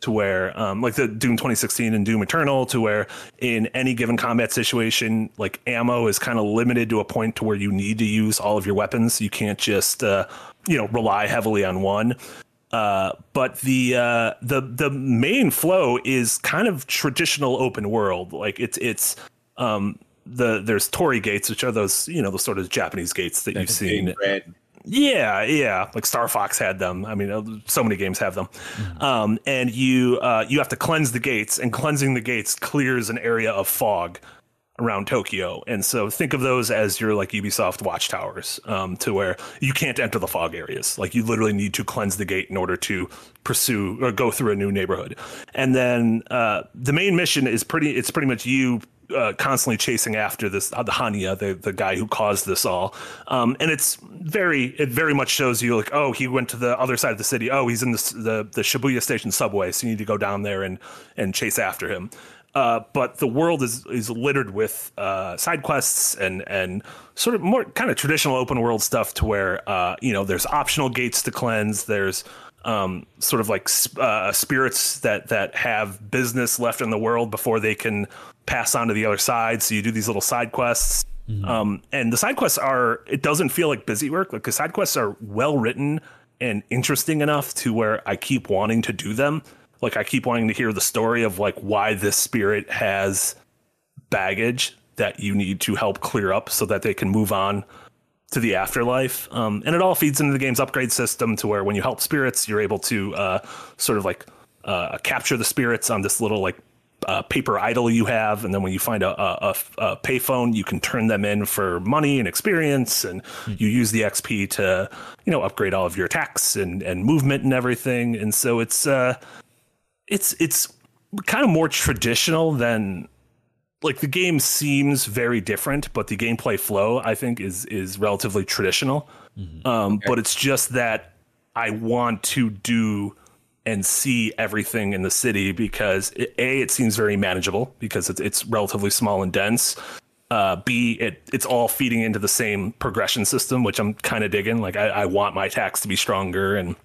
to where um, like the Doom 2016 and Doom Eternal to where in any given combat situation like ammo is kind of limited to a point to where you need to use all of your weapons. You can't just uh, you know rely heavily on one. Uh, but the uh, the the main flow is kind of traditional open world. Like it's it's um, the there's torii gates which are those you know the sort of Japanese gates that you've seen. red yeah, yeah. Like Star Fox had them. I mean, uh, so many games have them. Mm-hmm. Um, and you uh, you have to cleanse the gates, and cleansing the gates clears an area of fog around Tokyo. And so think of those as your like Ubisoft watchtowers, um, to where you can't enter the fog areas. Like you literally need to cleanse the gate in order to pursue or go through a new neighborhood. And then uh, the main mission is pretty. It's pretty much you uh, constantly chasing after this uh, the Hannya, the the guy who caused this all. Um, and it's very it very much shows you like oh he went to the other side of the city. Oh he's in the the, the Shibuya Station subway, so you need to go down there and and chase after him. Uh, but the world is is littered with uh, side quests and and sort of more kind of traditional open world stuff to where uh, you know there's optional gates to cleanse. There's um, sort of like uh, spirits that that have business left in the world before they can pass on to the other side. So you do these little side quests. Mm-hmm. Um, and the side quests are, it doesn't feel like busy work. Like the side quests are well written and interesting enough to where I keep wanting to do them. Like I keep wanting to hear the story of like why this spirit has baggage that you need to help clear up so that they can move on to the afterlife. Um, and it all feeds into the game's upgrade system to where when you help spirits, you're able to uh, sort of like uh, capture the spirits on this little like uh, paper idol you have, and then when you find a, a, a, payphone, you can turn them in for money and experience, and mm-hmm. you use the XP to you know upgrade all of your attacks and and movement and everything. And so it's uh, it's it's kind of more traditional than like the game seems very different, but the gameplay flow I think is is relatively traditional. Mm-hmm. Um, okay. But it's just that I want to do and see everything in the city because it, a it seems very manageable because it's it's relatively small and dense. Uh, B it it's all feeding into the same progression system, which I'm kind of digging. Like I, I want my attacks to be stronger and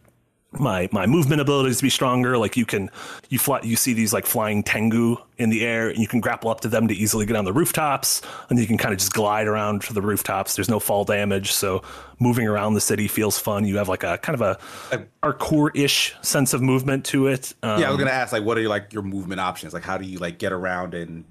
my my movement abilities to be stronger. Like you can you fly you see these like flying tengu in the air and you can grapple up to them to easily get on the rooftops and you can kind of just glide around to the rooftops. There's no fall damage, so moving around the city feels fun. You have like a kind of a parkour-ish sense of movement to it. Um, yeah, I was gonna ask like what are like your movement options? Like how do you like get around and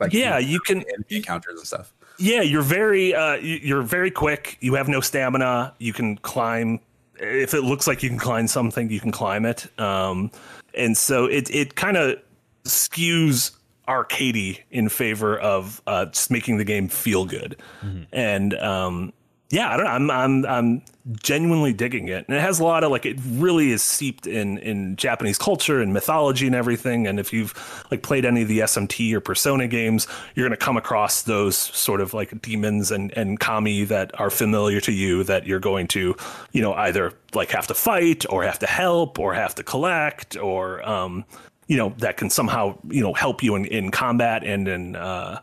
like yeah, you can encounters and stuff. Yeah, you're very uh, you're very quick. You have no stamina. You can climb if it looks like you can climb something, you can climb it. Um, and so it it kind of skews arcadey in favor of uh, just making the game feel good. Mm-hmm. And um, yeah, I don't know. I'm I'm I'm genuinely digging it, and it has a lot of like it really is seeped in in Japanese culture and mythology and everything. And if you've like played any of the SMT or Persona games, you're going to come across those sort of like demons and and kami that are familiar to you that you're going to you know either like have to fight or have to help or have to collect or um you know that can somehow you know help you in in combat and in uh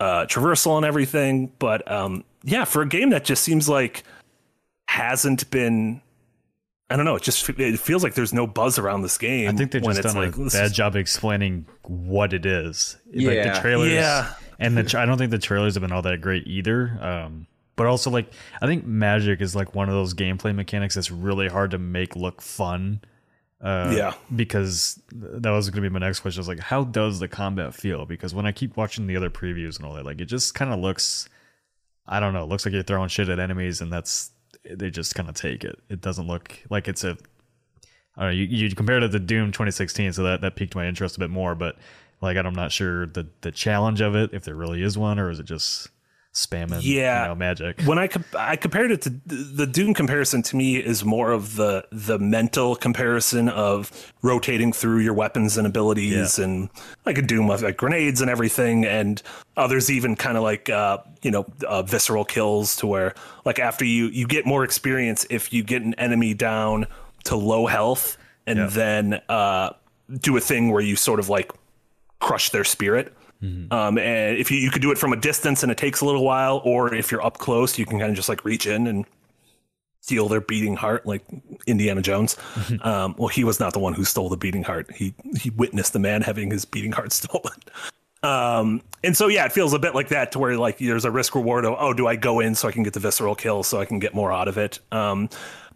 uh, traversal and everything. But um, yeah, for a game that just seems like hasn't been I don't know. It just it feels like there's no buzz around this game. I think they've just done like, a bad is... job explaining what it is. Yeah. Like the trailers, yeah. and the I don't think the trailers have been all that great either. Um, but also like I think magic is like one of those gameplay mechanics that's really hard to make look fun. Uh, yeah, because that was going to be my next question. I was like, how does the combat feel? Because when I keep watching the other previews and all that, like it just kind of looks I don't know. It looks like you're throwing shit at enemies, and that's they just kind of take it. It doesn't look like it's a I don't know, you, you compared it to Doom 2016, so that, that piqued my interest a bit more. But like, I'm not sure the the challenge of it, if there really is one, or is it just spamming Yeah. you know, magic? when I comp- I compared it to the Doom comparison to me is more of the the mental comparison of rotating through your weapons and abilities and like a Doom with like grenades and everything and others even kind of like uh you know uh, visceral kills to where like after you you get more experience if you get an enemy down to low health and Yeah. then uh do a thing where you sort of like crush their spirit. Um, and if you, you could do it from a distance and it takes a little while, or if you're up close, you can kind of just like reach in and steal their beating heart, like Indiana Jones. Um, well, he was not the one who stole the beating heart. He he witnessed the man having his beating heart stolen. Um, and so yeah, it feels a bit like that to where like there's a risk reward of oh, do I go in so I can get the visceral kill so I can get more out of it. Um,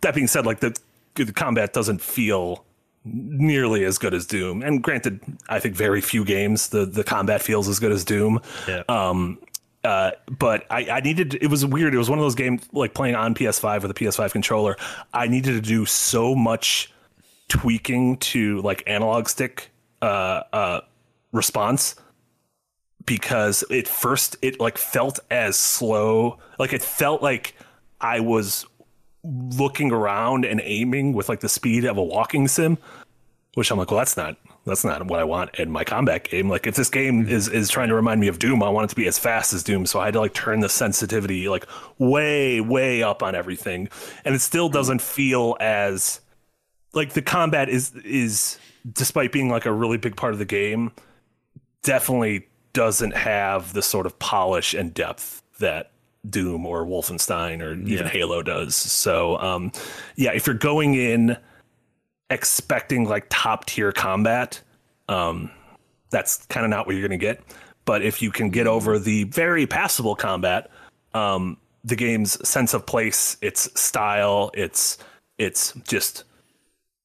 that being said, like the the combat doesn't feel nearly as good as Doom. And granted, I think very few games the the combat feels as good as Doom. Yeah. Um, uh, but I, I needed it was weird. It was one of those games like playing on PS5 with a PS5 controller. I needed to do so much tweaking to like analog stick uh, uh, response because it first it like felt as slow. Like it felt like I was looking around and aiming with like the speed of a walking sim which I'm like, well, that's not that's not what I want in my combat game. Like, if this game hmm. is is trying to remind me of Doom, I want it to be as fast as Doom. So I had to like turn the sensitivity like way way up on everything, and it still hmm. doesn't feel as like the combat is is despite being like a really big part of the game, definitely doesn't have the sort of polish and depth that Doom or Wolfenstein or even Yeah. Halo does. So, um, yeah, if you're going in expecting like top tier combat, um, that's kind of not what you're going to get. But if you can get over the very passable combat, um, the game's sense of place, its style, its its just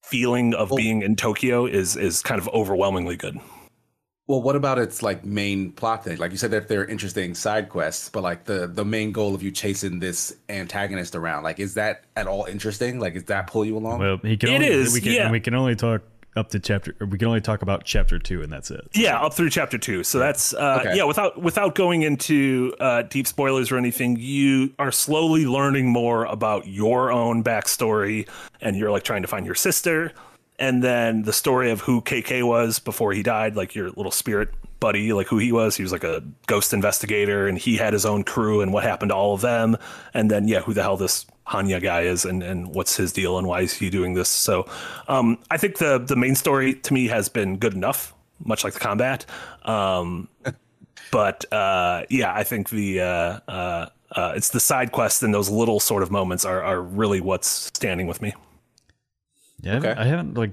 feeling of being in Tokyo is is kind of overwhelmingly good. Well, what about its like main plot thing? Like you said that they're interesting side quests, but like the the main goal of you chasing this antagonist around, like is that at all interesting? Like, does that pull you along? Well, he can It only, is, we can, yeah. we can only talk up to chapter. or We can only talk about chapter two, and that's it. Yeah, up through chapter two. So that's uh, Okay. yeah. Without without going into uh, deep spoilers or anything, you are slowly learning more about your own backstory, and you're like trying to find your sister, and then the story of who KK was before he died, like your little spirit buddy, like who he was. He was like a ghost investigator, and he had his own crew, and what happened to all of them, and then yeah, who the hell this Hannya guy is, and and what's his deal, and why is he doing this? So, um, I think the the main story to me has been good enough, much like the combat. Um, but uh, yeah, I think the uh, uh, uh, it's the side quests and those little sort of moments are are really what's standing with me. Yeah, I haven't- Okay. I haven't like.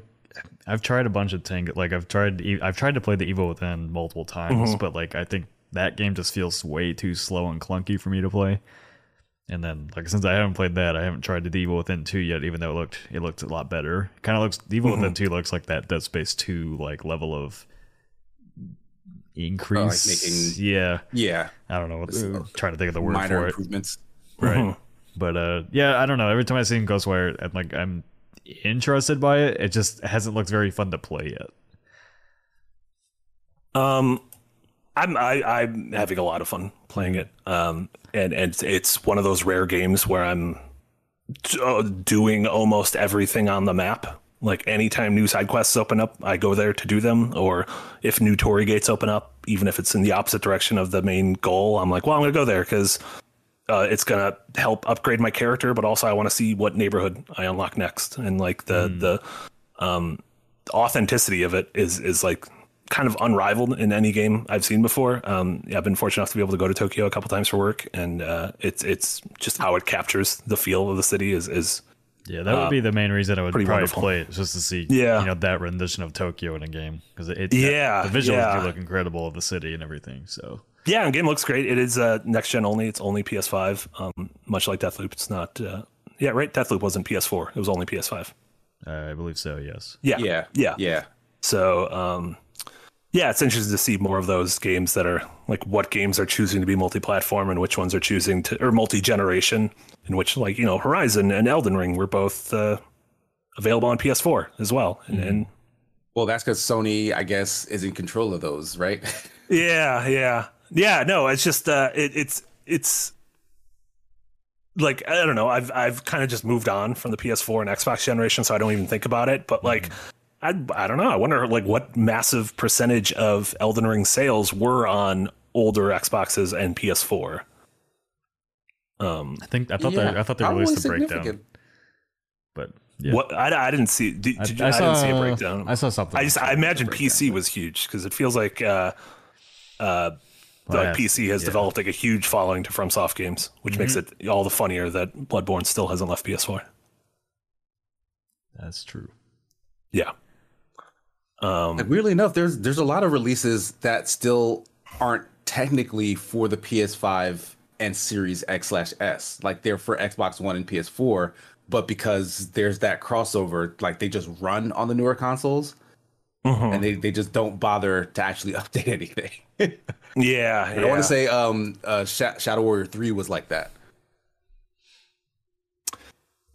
I've tried a bunch of things. Like I've tried. I've tried to play the Evil Within multiple times, Mm-hmm. but like I think that game just feels way too slow and clunky for me to play. And then like since I haven't played that, I haven't tried the Evil Within two yet. Even though it looked it looked a lot better. Kind of looks the Evil Mm-hmm. Within two looks like that Dead Space two like level of increase. making- yeah, yeah, I don't know. What, uh, trying to think of the word minor for it improvements. right Mhm. but uh yeah i don't know every time i see ghostwire i'm like i'm interested by it it just hasn't looked very fun to play yet Um, I'm I, I'm having a lot of fun playing it. Um, and and it's- it's one of those rare games where I'm uh, doing almost everything on the map. Like anytime new side quests open up, I go there to do them. Or if new torii gates open up, even if it's in the opposite direction of the main goal, I'm like, well, I'm gonna go there because uh, it's gonna help upgrade my character, but also I want to see what neighborhood I unlock next. And like the the um, authenticity of it is is like kind of unrivaled in any game I've seen before. Um, yeah, I've been fortunate enough to be able to go to Tokyo a couple times for work, and uh, it's it's just how it captures the feel of the city is is yeah that would be the main reason i would probably wonderful. play it just to see Yeah. you know that rendition of tokyo in a game because it, it Yeah, the visuals yeah. do look incredible of the city and everything so yeah. And game looks great. It is uh, next gen only. It's only PS5. Um, much like Deathloop, it's not. Uh, yeah, right. Deathloop wasn't PS4. It was only PS5. uh, i believe so yes Yeah, Yeah, yeah. yeah. So, um, yeah, it's interesting to see more of those games that are like what games are choosing to be multi-platform and which ones are choosing to or multi-generation, in which like you know Horizon and Elden Ring were both uh, available on PS4 as well. And, and Well, that's because Sony, I guess, is in control of those, right? yeah, yeah, yeah. No, it's just uh, it, it's it's like I don't know. I've I've kind of just moved on from the PS4 and Xbox generation, so I don't even think about it. But like. I, I don't know. I wonder like what massive percentage of Elden Ring sales were on older Xboxes and PS4. Um, I think I thought Yeah, they I thought they probably released the breakdown, but yeah. what I, I didn't see. Did, I, did, I I, saw, didn't see a breakdown. I saw something. I just I imagine PC was huge because it feels like uh, uh, Well, like yeah, PC has yeah. developed like a huge following to FromSoft games, which makes it all the funnier that Bloodborne still hasn't left PS4. That's true. Yeah. Um, Like, weirdly enough, there's there's a lot of releases that still aren't technically for the PS5 and Series X slash S. Like they're for Xbox One and PS4, but because there's that crossover, like they just run on the newer consoles mhm. and they, they just don't bother to actually update anything. yeah, I want to say um uh, Sha- Shadow Warrior 3 was like that.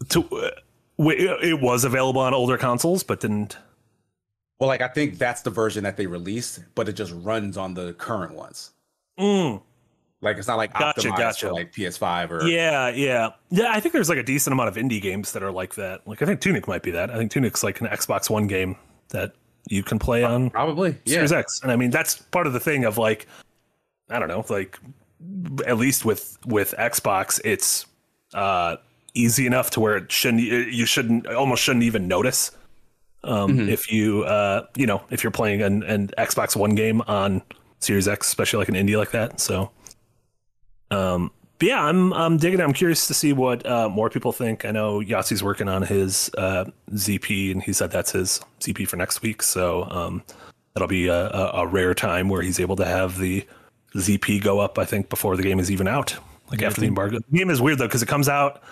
to, uh, it was available on older consoles, but didn't. Well, like I think that's the version that they released, but it just runs on the current ones. Mm, Like it's not like Gotcha, optimized gotcha. for like PS5 or yeah, yeah, yeah. I think there's like a decent amount of indie games that are like that. Like I think Tunic might be that. I think Tunic's like an Xbox One game that you can play on probably. Yeah. Series X. And I mean, that's part of the thing of like, I don't know, like at least with with Xbox, it's uh easy enough to where it shouldn't you shouldn't almost shouldn't even notice um Mhm. if you uh you know if you're playing an, an Xbox One game on Series X, especially like an indie like that. So um but yeah, I'm I'm digging. it. I'm curious to see what uh, more people think. I know Yahtzee's working on his uh, ZP, and he said that's his ZP for next week. So um, that'll be a, a, rare time where he's able to have the ZP go up. I think before the game is even out, like Yeah, after the embargo. The game is weird though because it comes out.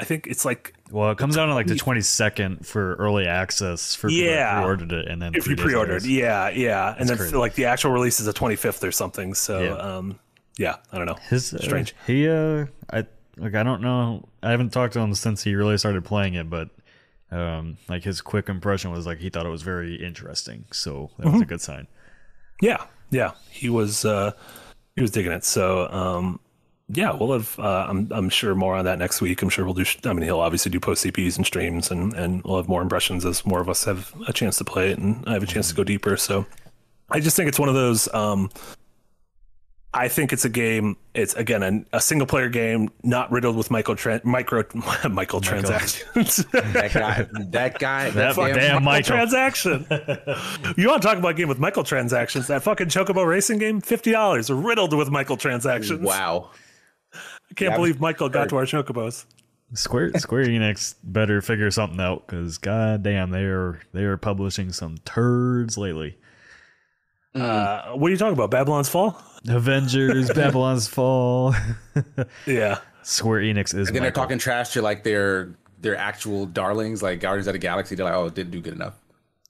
I think it's like Well, it comes out on like the twenty second for early access for yeah. people pre-ordered it, and then if you pre-ordered, yeah, yeah, and then crazy. like the actual release is the 25th or something. So Yeah. um, yeah, I don't know. His uh, Strange. He uh, I like I don't know. I haven't talked to him since he really started playing it, but um, like his quick impression was like he thought it was very interesting. So that Mm-hmm. was a good sign. Yeah, yeah, he was uh, he was digging it. So um, yeah, we'll have. Uh, I'm I'm sure more on that next week. I'm sure we'll do. I mean, he'll obviously do post ZPs and streams, and and we'll have more impressions as more of us have a chance to play it, and I have a chance to go deeper. So I just think it's one of those. Um, I think it's a game. It's again a, a single player game, not riddled with micro micro micro transactions. that guy, that guy, That that damn, damn Michael. transaction. you want to talk about a game with Michael transactions? That fucking Chocobo racing game, fifty dollars, riddled with Michael transactions. wow. I can't Yeah, believe Michael got to our Chocobos. Square Square Enix better figure something out because goddamn, they are they are publishing some turds lately. Uh, what are you talking about? Babylon's Fall? Avengers, Babylon's Fall. Yeah, Square Enix is. And then they're talking trash to like their their actual darlings, like Guardians of the Galaxy. They're like, oh, it didn't do good enough.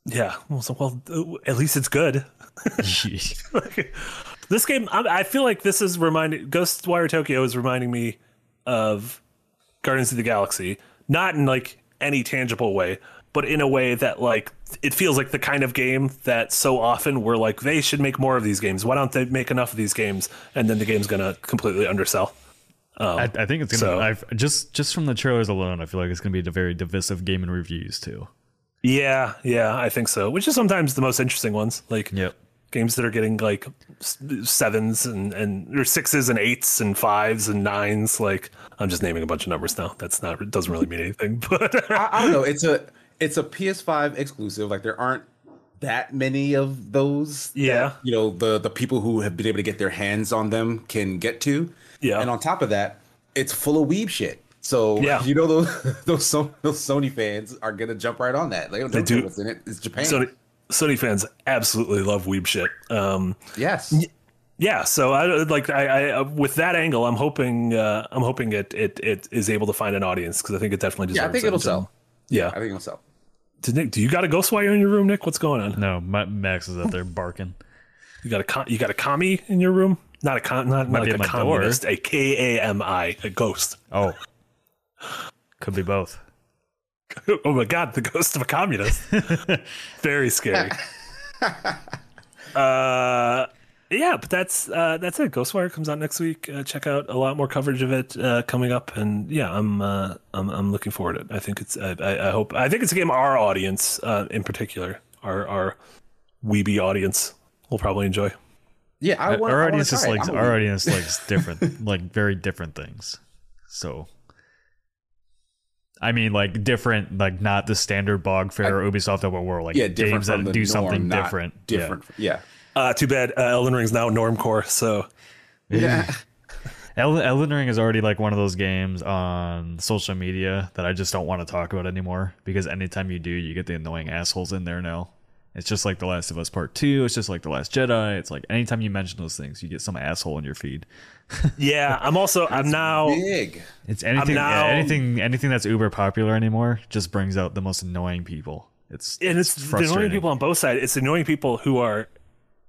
yeah. Well, so, well uh, at least it's good. this game, I, I feel like this is reminding Ghostwire Tokyo is reminding me of Guardians of the Galaxy, not in like any tangible way, but in a way that like it feels like the kind of game that so often we're like they should make more of these games. Why don't they make enough of these games? And then the game's gonna completely undersell. Um, I, I think it's gonna. So- I've, just just from the trailers alone, I feel like it's gonna be a very divisive game in reviews too. Yeah, yeah, I think so. Which is sometimes the most interesting ones, like Yep. games that are getting like sevens and and or sixes and eights and fives and nines. Like I'm just naming a bunch of numbers now. That's not doesn't really mean anything, but I, I don't know. It's a it's a PS5 exclusive. Like there aren't that many of those. that, Yeah. you know the the people who have been able to get their hands on them can get to. Yeah. And on top of that, it's full of weeb shit. So Yeah. you know those those those Sony fans are gonna jump right on that. They don't, They do. what's in it. It's Japan. Sony Sony fans absolutely love weeb shit. Um, yes. yeah, so I like I, I uh, with that angle, I'm hoping uh, I'm hoping it it it is able to find an audience because I think it definitely deserves. Yeah, I think it. it'll sell. Yeah, I think it'll sell. Did Nick, do you got a Ghostwire in your room, Nick? What's going on? No, my, Max is out there barking. You got a con- you got a commie in your room? Not a con, not, not like a my door. communist, a K A M I, a ghost. Oh, could be both. oh my god, the ghost of a communist. Very scary. uh, yeah, but that's uh, that's it. Ghostwire comes out next week. Uh, check out a lot more coverage of it uh, coming up, and yeah, I'm uh, I'm I'm looking forward to it. I think it's I, I, I hope I think it's a game our audience uh, in particular, our our weeby audience will probably enjoy. Yeah, I want. our I audience just try it. like I'm a our audience likes different, like very different things. So, I mean, like different, like not the standard bog fare Ubisoft open world, like yeah, games that do norm, something not different. Yeah. Different. Yeah. Uh, too bad uh, Elden Ring's now normcore, so Yeah. El- Elden Ring is already like one of those games on social media that I just don't want to talk about anymore because anytime you do, you get the annoying assholes in there now. It's just like The Last of Us Part 2. It's just like The Last Jedi. It's like anytime you mention those things, you get some asshole in your feed. yeah. I'm also I'm now Big. It's anything, now- yeah, anything, anything that's uber popular anymore just brings out the most annoying people. It's and it's the annoying people on both sides. It's annoying people who are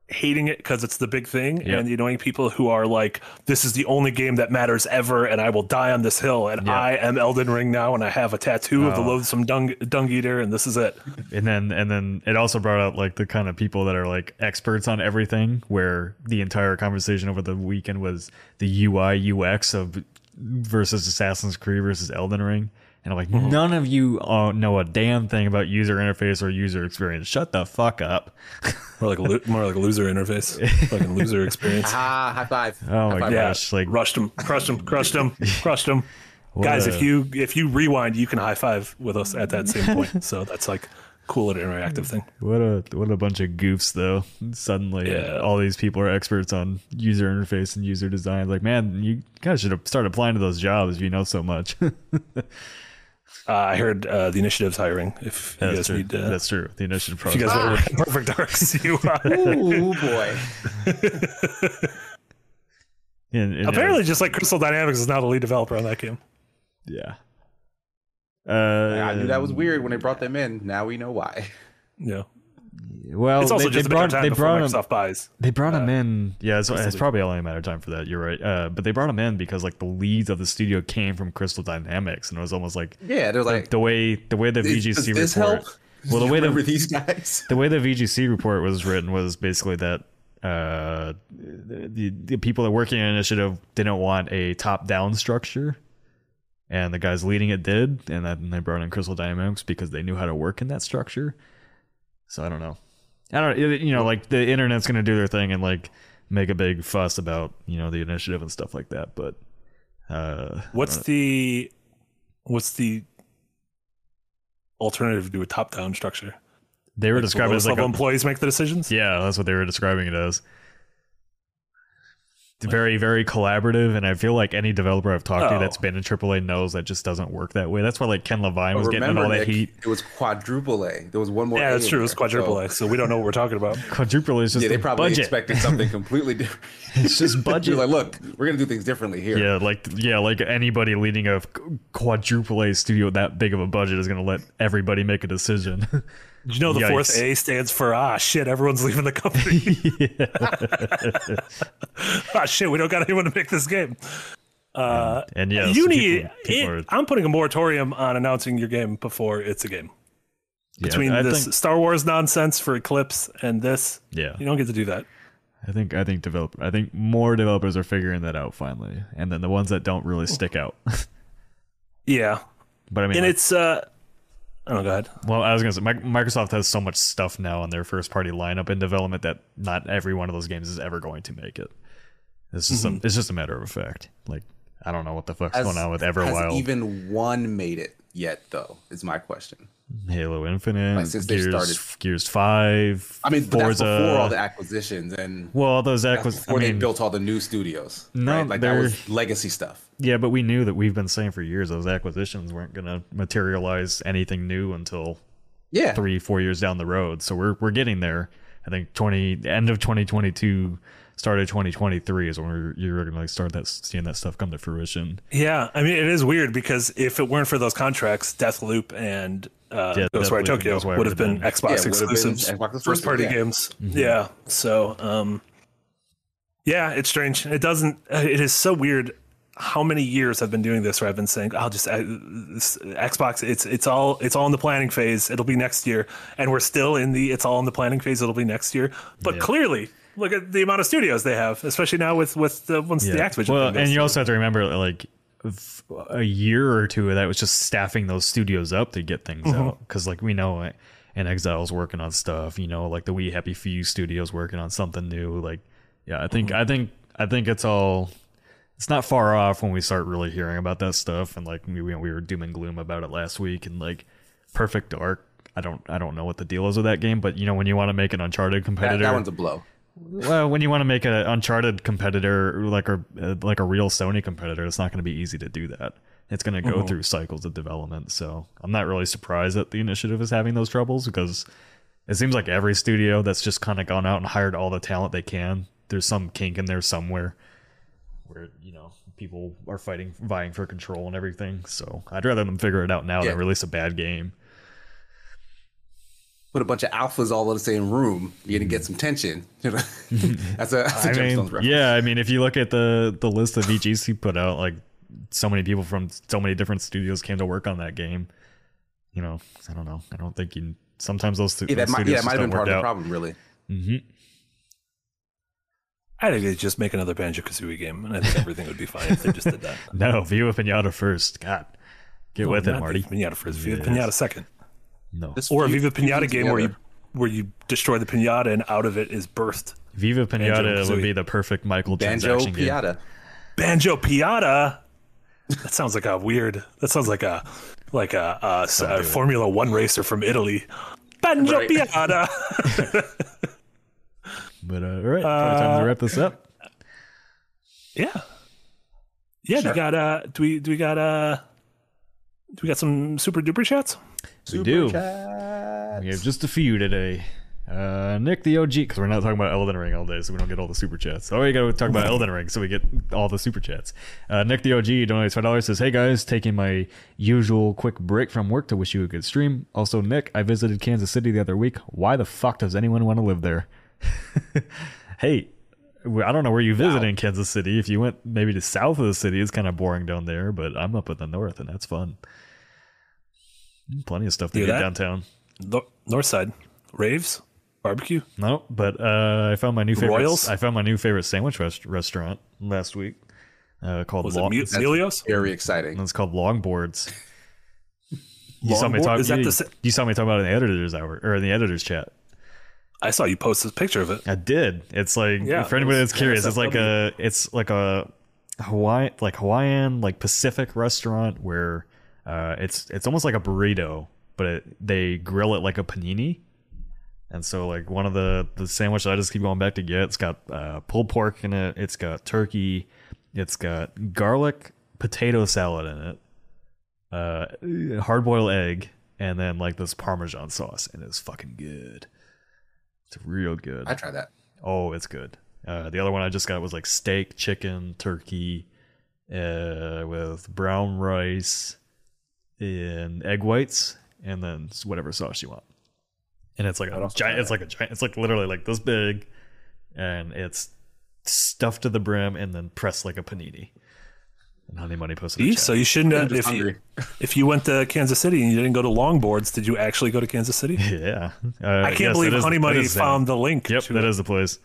hating it because it's the big thing, Yep. and the annoying people who are like, "This is the only game that matters ever, and I will die on this hill, and Yep. I am Elden Ring now, and I have a tattoo of the Oh. loathsome dung dung eater, and this is it." and then and then it also brought out like the kind of people that are like experts on everything where the entire conversation over the weekend was the ui ux of versus assassin's creed versus elden ring and i'm like Mm-hmm. none of you uh, know a damn thing about user interface or user experience shut the fuck up More like a lo- more like a loser interface, like a loser experience. Ah, high five. Oh High my five. Yeah, gosh, like- rushed him, crushed him, crushed him, crushed him. Guys, a- if you if you rewind, you can high five with us at that same point. So that's like cool and interactive thing. what a what a bunch of goofs though suddenly Yeah. all these people are experts on user interface and user design like man you guys should start applying to those jobs if you know so much Uh, I heard uh, the initiative's hiring. If you That's guys true. need, uh, That's true. The initiative if you process. guys want Perfect Dark's UI. Oh boy. And- and, uh, Apparently, just like Crystal Dynamics is now the lead developer on that game. yeah. Uh, I knew that was weird when they brought them in. Now we know why. Yeah, Well, it's also they, just they a matter brought of time they before brought him, Microsoft buys. they brought him in. Yeah, it's, it's probably only a matter of time for that. You're right. Uh, but they brought him in because like the leads of the studio came from Crystal Dynamics, and it was almost like Yeah, they're like the way the way the VGC does this report. help? Well, the way the these guys. the way the VGC report was written was basically that uh, the the people that working on initiative didn't want a top down structure, and the guys leading it did, and then they brought in Crystal Dynamics because they knew how to work in that structure. So I don't know. I don't. You know, like the internet's gonna do their thing and like make a big fuss about you know the initiative and stuff like that, but. Uh, What's the what's the alternative to a top-down structure? they were Like, the describing it as like level a, employees make the decisions. Yeah, that's what they were describing it as. Very, very collaborative, and I feel like any developer I've talked to Oh. that's been in AAA knows that just doesn't work that way. That's why like Ken Levine was But getting all that Nick, heat. it was quadruple A. There was one more. Yeah, A that's in true. it was quadruple so- A, so we don't know what we're talking about. Quadruple a is just Yeah, they probably budget. expected something completely different. It's just budget. like, look, we're gonna do things differently here. yeah, like yeah, like anybody leading a quadruple A studio with that big of a budget is going to let everybody make a decision. You know the fourth A stands for ah shit? Everyone's leaving the company. ah shit, we don't got anyone to make this game. Uh, and yeah, you need. are- I'm putting a moratorium on announcing your game before it's a game. Between I this think, Star Wars nonsense for Eclipse and this, yeah, you don't get to do that. I think I think developer I think more developers are figuring that out finally, and then the ones that don't really stick out. Yeah, but I mean, and like- it's. uh Oh, go ahead. Well, I was gonna say Microsoft has so much stuff now on their first party lineup in development that not every one of those games is ever going to make it. It's just Mm-hmm. a, it's just a matter of fact. Like I don't know what the fuck's Has, going on with Everwild. has Everwild, even one made it yet? Though is my question. Halo Infinite, Like, since they Gears, started. Gears Five. I mean, but Forza. that's before all the acquisitions and well, all those acquisitions. before I mean, they built all the new studios. No, right? like that was legacy stuff. yeah, but we knew that we've been saying for years those acquisitions weren't gonna materialize anything new until Yeah, three, four years down the road. So we're we're getting there. I think twenty end of twenty twenty two, start of twenty twenty three is when we're, you're gonna start that seeing that stuff come to fruition. Yeah, I mean, it is weird because if it weren't for those contracts, Deathloop and uh, Yeah, Ghostwire Deathloop Tokyo Ghostwire would have been been- Xbox Yeah, would've been exclusives, Xbox exclusive, first party yeah. games. Yeah, so um, yeah, it's strange. It doesn't. uh, It is so weird. how many years I've been doing this where I've been saying I'll just I, this, Xbox it's it's all it's all in the planning phase it'll be next year and we're still in the it's all in the planning phase it'll be next year but Yeah. clearly look at the amount of studios they have especially now with with the once the Activision Well, and you also have to remember like f- a year or two of that was just staffing those studios up to get things Mm-hmm. out. Because like we know, uh, and inXile's working on stuff. You know, like the We Happy Few studios working on something new. Like, yeah, I think Mm-hmm. I think I think it's all. It's not far off when we start really hearing about that stuff, and like we we were doom and gloom about it last week, and like Perfect Dark. I don't I don't know what the deal is with that game, but you know when you want to make an Uncharted That, competitor, that one's a blow. Well, when you want to make an Uncharted competitor like a like a real Sony competitor, it's not going to be easy to do that. It's going to go mm-hmm. through cycles of development. So I'm not really surprised that the initiative is having those troubles because it seems like every studio that's just kind of gone out and hired all the talent they can. There's some kink in there somewhere where you know people are fighting, vying for control and everything. So I'd rather them figure it out now Yeah. than release a bad game. Put a bunch of alphas all in the same room. You're gonna get some tension. You know? that's a, that's a I Gemstones mean, reference. yeah, I mean, if you look at the the list of VGs he put out, like so many people from so many different studios came to work on that game. You know, I don't know. I don't think you. Sometimes those, stu- Yeah, that those might, studios yeah, that might have been part of work the out. problem, really. hmm I think they just make another Banjo Kazooie game and I think everything would be fine if they just did that No, Viva Pinata first. God, get with it, Marty. Viva Pinata first Viva Yes. Pinata second No, This or a Viva Pinata things game where you where you destroy the pinata and out of it is birthed Viva Pinata would be the perfect Michael Banjo transaction game. Banjo Piata. That sounds like a weird. That sounds like a like a, a, s- a Formula One racer from Italy. Banjo Right. Piata. But uh, all right, probably time to wrap this up. yeah, yeah. Do Sure. we got uh? Do we do we got uh? Do we got some super duper chats? We do. Chat. We have just a few today. Uh, Nick the OG, because we're not talking about Elden Ring all day, so we don't get all the super chats. Oh, we got to talk about Elden Ring, so we get all the super chats. Uh, Nick the OG donates five dollars. Says, "Hey guys, taking my usual quick break from work to wish you a good stream. Also, Nick, I visited Kansas City the other week. Why the fuck does anyone want to live there? hey, I don't know where you visit in Kansas City. If you went maybe to south of the city, it's kind of boring down there. But I'm up in the north, and that's fun. Plenty of stuff to Hear do downtown. Nor- North side raves barbecue. No, but uh, I found my new favorite. Royals? I found my new favorite sandwich rest- restaurant last week. Uh, called Was Long. it Mu- it's, Melios? Very exciting. it's called Longboards. You saw me talk. You, the sa- you saw me talk about it in the editors hour or in the editors chat. I saw you post this picture of it. I did. It's like Yeah, for anybody it that's curious, it's like a it's like a Hawaii like Hawaiian like Pacific restaurant where uh, it's it's almost like a burrito, but it, they grill it like a panini. And so like one of the the sandwich I just keep going back to get, it's got uh, pulled pork in it, it's got turkey, it's got garlic potato salad in it, uh, hard boiled egg, and then like this Parmesan sauce, and it's fucking good. It's real good. I tried that. Oh, it's good. Uh, the other one I just got was like steak, chicken, turkey, uh, with brown rice and egg whites, and then whatever sauce you want. And it's like a I'd also giant. It's like a giant. It's like literally like this big, and it's stuffed to the brim and then pressed like a panini. And Honey Money posted. a See? So you shouldn't have, just if you, if you went to Kansas City and you didn't go to Longboards, did you actually go to Kansas City? yeah, uh, I can't yes, believe that is- Honey Money is the- found the link. Yep, to that it. is the place.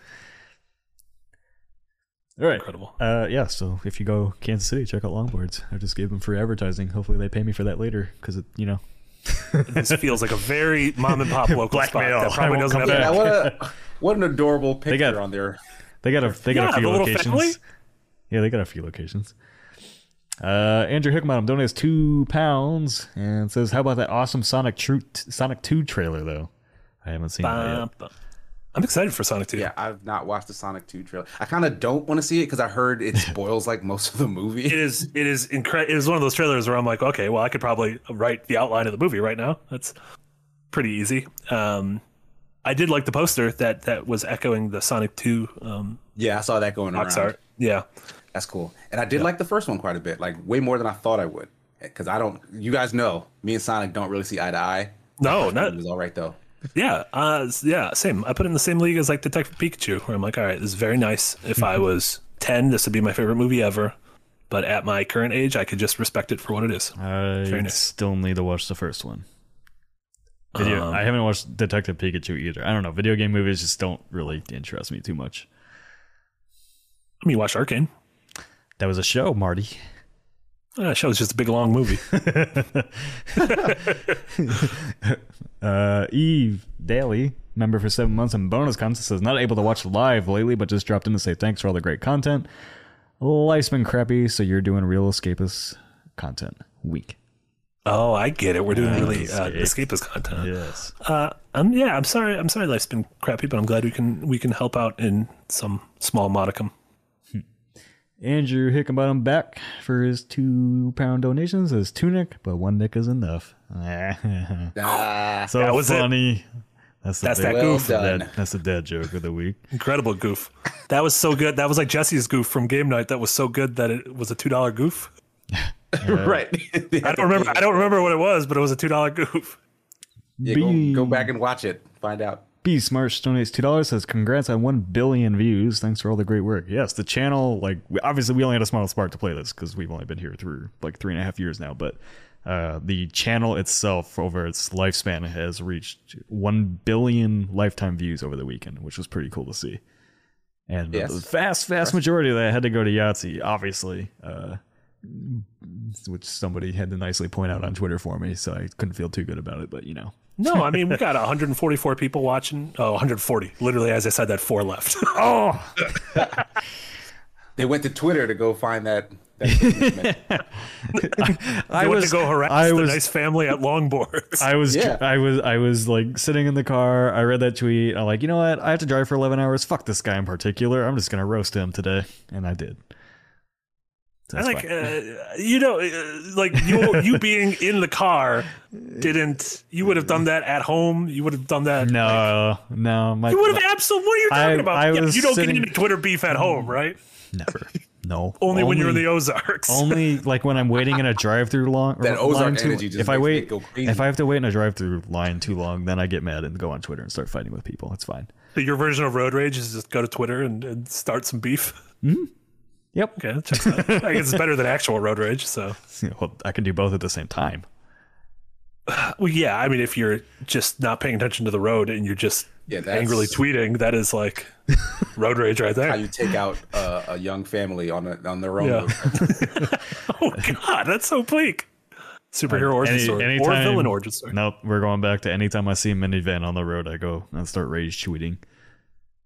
All right. incredible. Uh, yeah. So if you go Kansas City, check out Longboards. I just gave them free advertising. Hopefully they pay me for that later because it, you know, This feels like a very mom and pop local Blackmail. spot that probably doesn't have Yeah, what a what an adorable picture got- on there. they got a they got Yeah, a few locations. family. Yeah, they got a few locations. Uh, Andrew Hickman donates two pounds and says, "How about that awesome Sonic True Sonic Two trailer though? I haven't seen that yet. Bum, I'm excited for Sonic 2. Yeah, I've not watched the Sonic 2 trailer. I kind of don't want to see it because I heard it spoils like most of the movie. It is it is incredible. It is one of those trailers where I'm like, okay, well, I could probably write the outline of the movie right now. That's pretty easy. Um, I did like the poster that that was echoing the Sonic 2 um, Yeah, I saw that going box around. art. Yeah, That's cool. And I did like the first one quite a bit, like way more than I thought I would. Because I don't, you guys know, me and Sonic don't really see eye to eye. no, not, It was all right though. Yeah, uh, yeah, same. I put it in the same league as like Detective Pikachu, where I'm like, all right, this is very nice. If I was 10, this would be my favorite movie ever. but at my current age, I could just respect it for what it is. I Very nice. still need to watch the first one. Video, Um, I haven't watched Detective Pikachu either. I don't know. Video game movies just don't really interest me too much. I mean, you watch Arcane. That was a show, Marty. That show's just a big long movie. uh, Eve Daly, member for seven months and bonus content, says not able to watch live lately, but just dropped in to say thanks for all the great content. Life's been crappy, so you're doing real escapist content week. oh, I get it. We're doing really uh, escapist content. Yes. Uh, um, yeah, I'm sorry. I'm sorry. Life's been crappy, but I'm glad we can we can help out in some small modicum. Andrew Hickenbottom back for his two pound donations as two nick, but one nick is enough. Ah, so That was it. funny. That's That's big- that goof. done. That, that's the dad joke of the week. Incredible goof. That was so good. That was like Jesse's goof from game night. That was so good that it was a two dollar goof. right. I don't remember. I don't remember what it was, but it was a two dollar goof. Yeah, B- go, go back and watch it. Find out. B Smarsh donates two dollars. Says congrats on one billion views. Thanks for all the great work. Yes, the channel like obviously we only had a small spark to play this because we've only been here through like three and a half years now. But uh, the channel itself over its lifespan has reached one billion lifetime views over the weekend, which was pretty cool to see. And Yes. the vast, vast majority of that had to go to Yahtzee, obviously, uh, which somebody had to nicely point out on Twitter for me. So I couldn't feel too good about it, but you know. No, I mean we got 144 people watching. Oh, 140. Literally, as I said, that four left. Oh, They went to Twitter to go find that. that I I went was to go harass I the was nice family at longboards. I was Yeah. I was I was like sitting in the car. I read that tweet. I'm like, you know what? I have to drive for 11 hours. Fuck this guy in particular. I'm just gonna roast him today, and I did. So I that's like, uh, you know, uh, like you you being in the car didn't. You would have done that at home. You would have done that. no, no, my You would have absolutely. What are you talking I- about? I Yeah, you don't sitting- get into Twitter beef at home, right? never. No, Only, when you're in the Ozarks. only like when I'm waiting in a drive-through long. That line Ozark too- energy just if I makes me wait, go crazy. if I have to wait in a drive-through line too long, then I get mad and go on Twitter and start fighting with people. It's fine. So your version of road rage is just go to Twitter and, and start some beef. Yep. Okay, that checks out. I guess it's better than actual road rage. So, Well, I can do both at the same time. well, yeah. I mean, if you're just not paying attention to the road and you're just Yeah, that's- angrily tweeting, that is like road rage right there. how you take out uh, a young family on a, on their own. Yeah. oh God, that's so bleak. Superhero origin Any- story or villain origin story. Nope, we're going back to anytime I see a minivan on the road, I go and start rage tweeting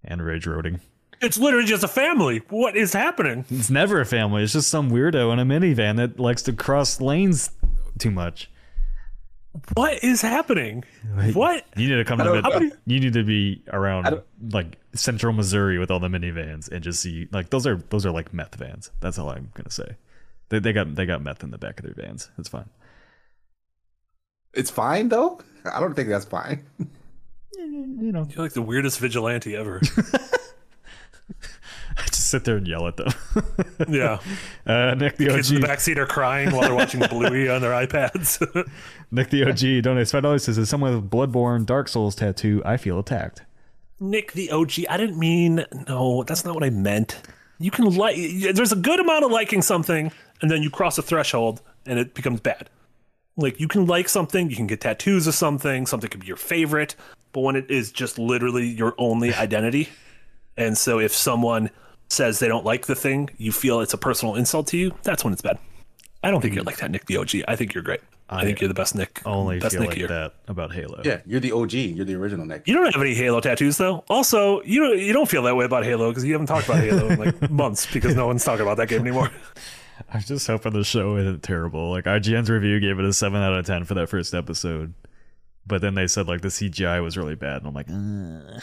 and rage roading. It's literally just a family. What is happening? It's never a family. It's just some weirdo in a minivan that likes to cross lanes too much. What is happening? What? You need to come to don't mid- know. you need to be around like central Missouri with all the minivans and just see like those are those are like meth vans. That's all I'm gonna say. They, they got they got meth in the back of their vans. It's fine. It's fine though. I don't think that's fine. You know, You're like the weirdest vigilante ever. Just sit there and yell at them. yeah. uh, Nick the OG. Kids in the backseat are crying while they're watching Bluey on their iPads. Nick the OG donates five dollars. Says as someone with Bloodborne Dark Souls tattoo, I feel attacked. Nick the OG. I didn't mean no. That's not what I meant. You can like. There's a good amount of liking something, and then you cross a threshold, and it becomes bad. Like you can like something, you can get tattoos of something. Something could be your favorite, but when it is just literally your only identity, and so if someone says they don't like the thing, you feel it's a personal insult to you. That's when it's bad. I don't think you're mm. like that, Nick the OG. I think you're great. I, think you're the best Nick. Only best feel Nick like here. that about Halo. Yeah, you're the OG. You're the original Nick. You don't have any Halo tattoos though. Also, you don't, you don't feel that way about Halo because you haven't talked about Halo in like months because no one's talking about that game anymore. I was just hoping the show isn't terrible. Like IGN's review gave it a seven out of ten for that first episode, but then they said like the CGI was really bad, and I'm like, "Ugh."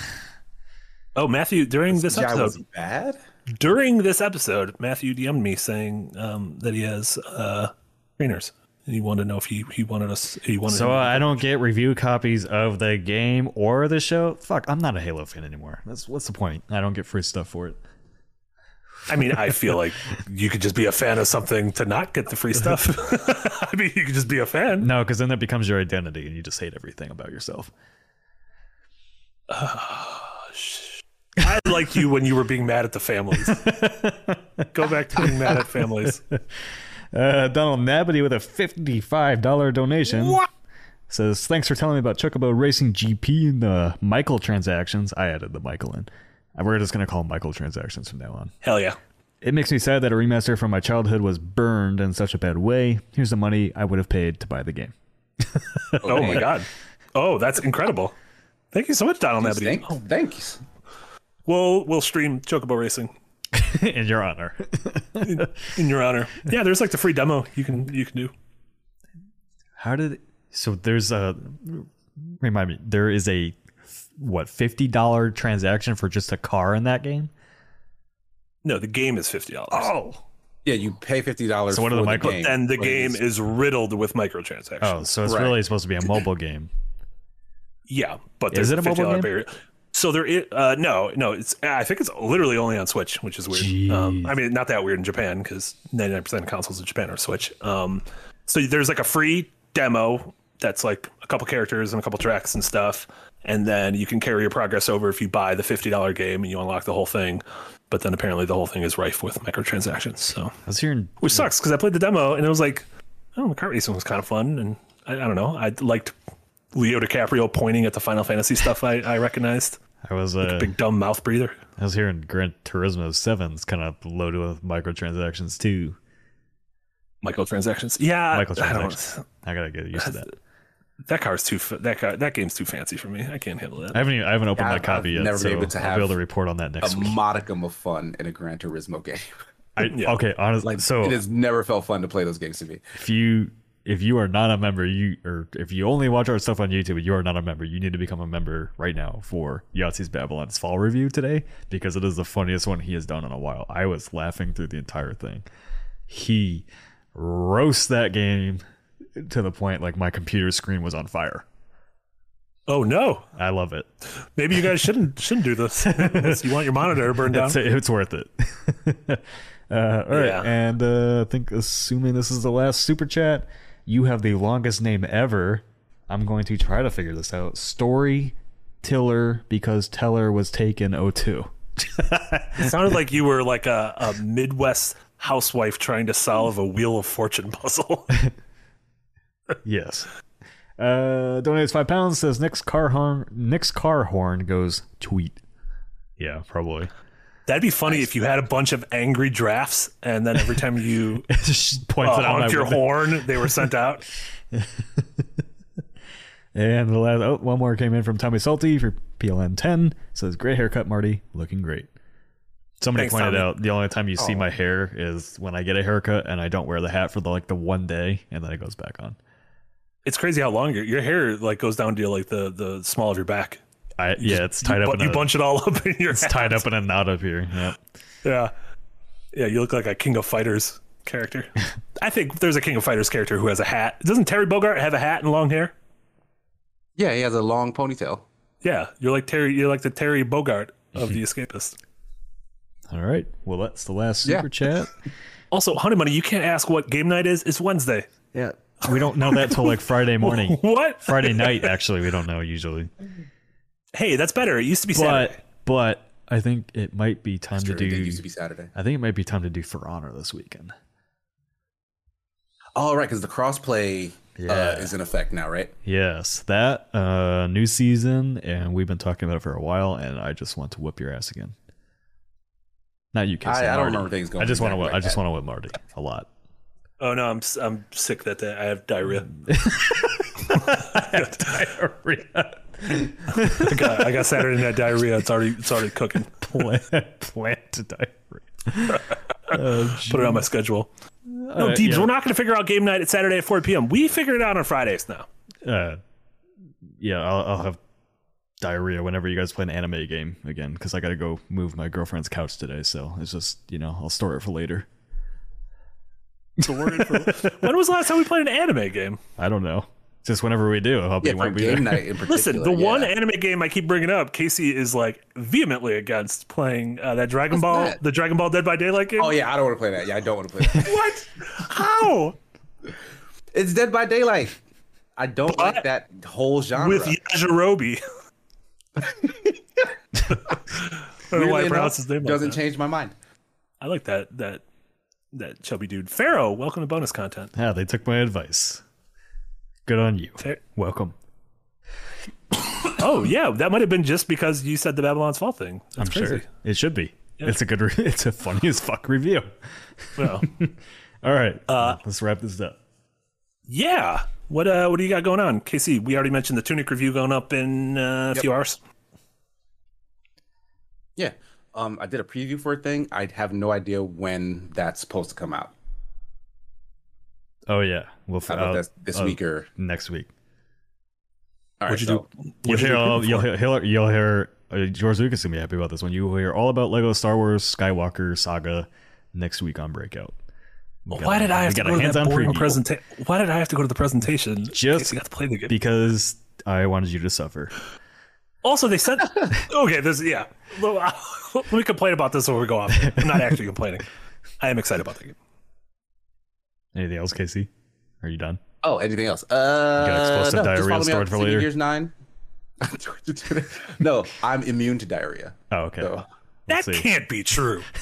Oh, Matthew, during this CGI episode, was bad. During this episode, Matthew DM'd me saying um, that he has uh, trainers. And he wanted to know if he, he wanted us. He wanted. so I don't get review copies of the game or the show. Fuck, I'm not a Halo fan anymore. That's what's the point? I don't get free stuff for it. I mean, I feel like you could just be a fan of something to not get the free stuff. I mean, you could just be a fan. No, because then that becomes your identity, and you just hate everything about yourself. I like you when you were being mad at the families. Go back to being mad at families. Uh, Donald Nabity with a fifty-five dollar donation. What? Says thanks for telling me about Chocobo Racing GP and the Michael transactions. I added the Michael in. And We're just gonna call Michael transactions from now on. Hell yeah. It makes me sad that a remaster from my childhood was burned in such a bad way. Here's the money I would have paid to buy the game. Oh my god. Oh, that's incredible. Thank you so much, Donald Nabity. Thank, Oh, thanks. We'll we'll stream Chocobo Racing in your honor. in your honor. Yeah, there's like the free demo you can you can do. How did so? There's a remind me. There is a what fifty dollar transaction for just a car in that game. No, the game is fifty dollars. Oh, Yeah, you pay fifty dollars. So what are the micro- game, and the but game is riddled with microtransactions. oh, so it's Right. really supposed to be a mobile game. Yeah, but Is it a mobile game? barrier. So there is uh, no, no. It's I think it's literally only on Switch, which is weird. Um, I mean, not that weird in Japan because 99 percent of consoles in Japan are Switch. Um, so there's like a free demo that's like a couple characters and a couple tracks and stuff, and then you can carry your progress over if you buy the fifty dollar game and you unlock the whole thing. But then apparently the whole thing is rife with microtransactions. So I was hearing which sucks because I played the demo and it was like, oh, the kart racing was kind of fun, and I, I don't know, I liked Leo DiCaprio pointing at the Final Fantasy stuff I, I recognized. I was uh, Big dumb mouth breather. I was hearing Gran Turismo 7's kind of loaded with microtransactions too. Microtransactions. Yeah, Microtransactions. don't. I gotta get used to that. That car's too. That car. That game's too fancy for me. I can't handle that. I haven't even, I haven't opened Yeah, my copy I've yet, never so able to I'll be have able to report on that a next week. modicum of fun in a Gran Turismo game. I, Yeah. Okay, honestly, Like so it has never felt fun to play those games to me. if you if you are not a member, you or if you only watch our stuff on YouTube, you are not a member. You need to become a member right now for Yahtzee's Babylon's fall review today because it is the funniest one he has done in a while. I was laughing through the entire thing. He roasts that game to the point like my computer screen was on fire. Oh no. I love it. Maybe you guys shouldn't shouldn't do this. You want your monitor to burn down. It's, it's worth it. uh, all right, Yeah. and uh, I think assuming this is the last super chat, you have the longest name ever. I'm going to try to figure this out. Story Tiller because Teller was taken 02. It sounded like you were like a, a Midwest housewife trying to solve a Wheel of Fortune puzzle. yes. Uh, donates five pounds. Says Nick's car horn. Nick's car horn goes tweet. Yeah, probably. That'd be funny if you had a bunch of angry drafts, and then every time you points uh, out. my your horn, they were sent out. And the last, oh, one more came in from Tommy Salty for PLN 10. Says, great haircut, Marty. Looking great. Somebody Thanks, pointed Tommy. out the only time you see my hair is when I get a haircut and I don't wear the hat for the, like the one day and then it goes back on. It's crazy how long your, your hair like goes down to like the the small of your back. I yeah, it's tied you, up. bu- in you a, bunch it all up in your It's hat. tied up in a knot up here. Yeah. Yeah. Yeah, you look like a King of Fighters character. I think there's a King of Fighters character who has a hat. Doesn't Terry Bogard have a hat and long hair? Yeah, he has a long ponytail. Yeah, you're like Terry. You're like the Terry Bogard of the Escapist. All right. Well, that's the last Yeah. super chat. Also, Honey Money, you can't ask what game night is. It's Wednesday. Yeah. We don't know that till like Friday morning. What? Friday night, actually, we don't know usually. Hey, that's better. It used to be Saturday. But but I think it might be time to Sure, it do. did used to be Saturday. I think it might be time to do For Honor this weekend. All right, because the crossplay Yeah. uh, is in effect now, right? Yes, that uh, new season, and we've been talking about it for a while, and I just want to whip your ass again. Not you, Casey. I- I don't Marty. remember things going I just want to. exactly I just want to whip Marty a lot. Oh no, I'm s- I'm sick that day. I have diarrhea. I have Diarrhea. I got, I got Saturday night diarrhea. It's already it's already cooking. plant, plant diarrhea. Oh, Put it on my schedule. No, Uh, Deebs, yeah. we're not going to figure out game night at Saturday at 4 p.m. We figure it out on Fridays now. uh, yeah, I'll, I'll have diarrhea whenever you guys play an anime game again because I got to go move my girlfriend's couch today. So it's just you know I'll store it for later. So for, when was the last time we played an anime game? I don't know. Just whenever we do, I hope be Yeah, for won't be game there. night in particular. Listen, the yeah. one anime game I keep bringing up, Casey is like vehemently against playing uh, that Dragon What's Ball, that? the Dragon Ball Dead by Daylight game. Oh yeah, I don't want to play that. Yeah, I don't want to play that. What? How? it's Dead by Daylight. I don't But- like that whole genre. With Yajirobe. don't know why I weirdly pronounced enough, his name doesn't that. change my mind. I like that that that chubby dude. Pharaoh, welcome to bonus content. Yeah, they took my advice. Good on you. Fair- Welcome. Oh yeah, that might have been just because you said the Babylon's Fall thing. That's I'm crazy. sure it should be. It's a good. Re- it's a funny as fuck review. Well, All right, uh, let's wrap this up. yeah. What uh what do you got going on? Casey, we already mentioned the Tunic review going up in uh, a few hours. Yeah. Um, I did a preview for a thing. I have no idea when that's supposed to come out. Oh yeah, we'll find don't know uh, if that's this uh, week or next week. all right. What'd you so, do? You'll What'd you hear, do all, you'll hear, he'll- you'll hear uh, George Lucas is gonna be happy about this one. You will hear all about Lego Star Wars Skywalker Saga next week on Breakout. We got Why a- did I have to got a go to that hands-on boring presentation? Why did I have to go to the presentation? Just got to play the game. Because I wanted you to suffer. Also, they sent. okay, this yeah. Let me complain about this before we go off. I'm not actually complaining. I am excited about the game. Anything else, Casey? Are you done? oh, anything else? Uh, explosive no, diarrhea just follow me stored for later? Gears Nine. no, I'm immune to diarrhea. Oh, okay. So That see. can't be true.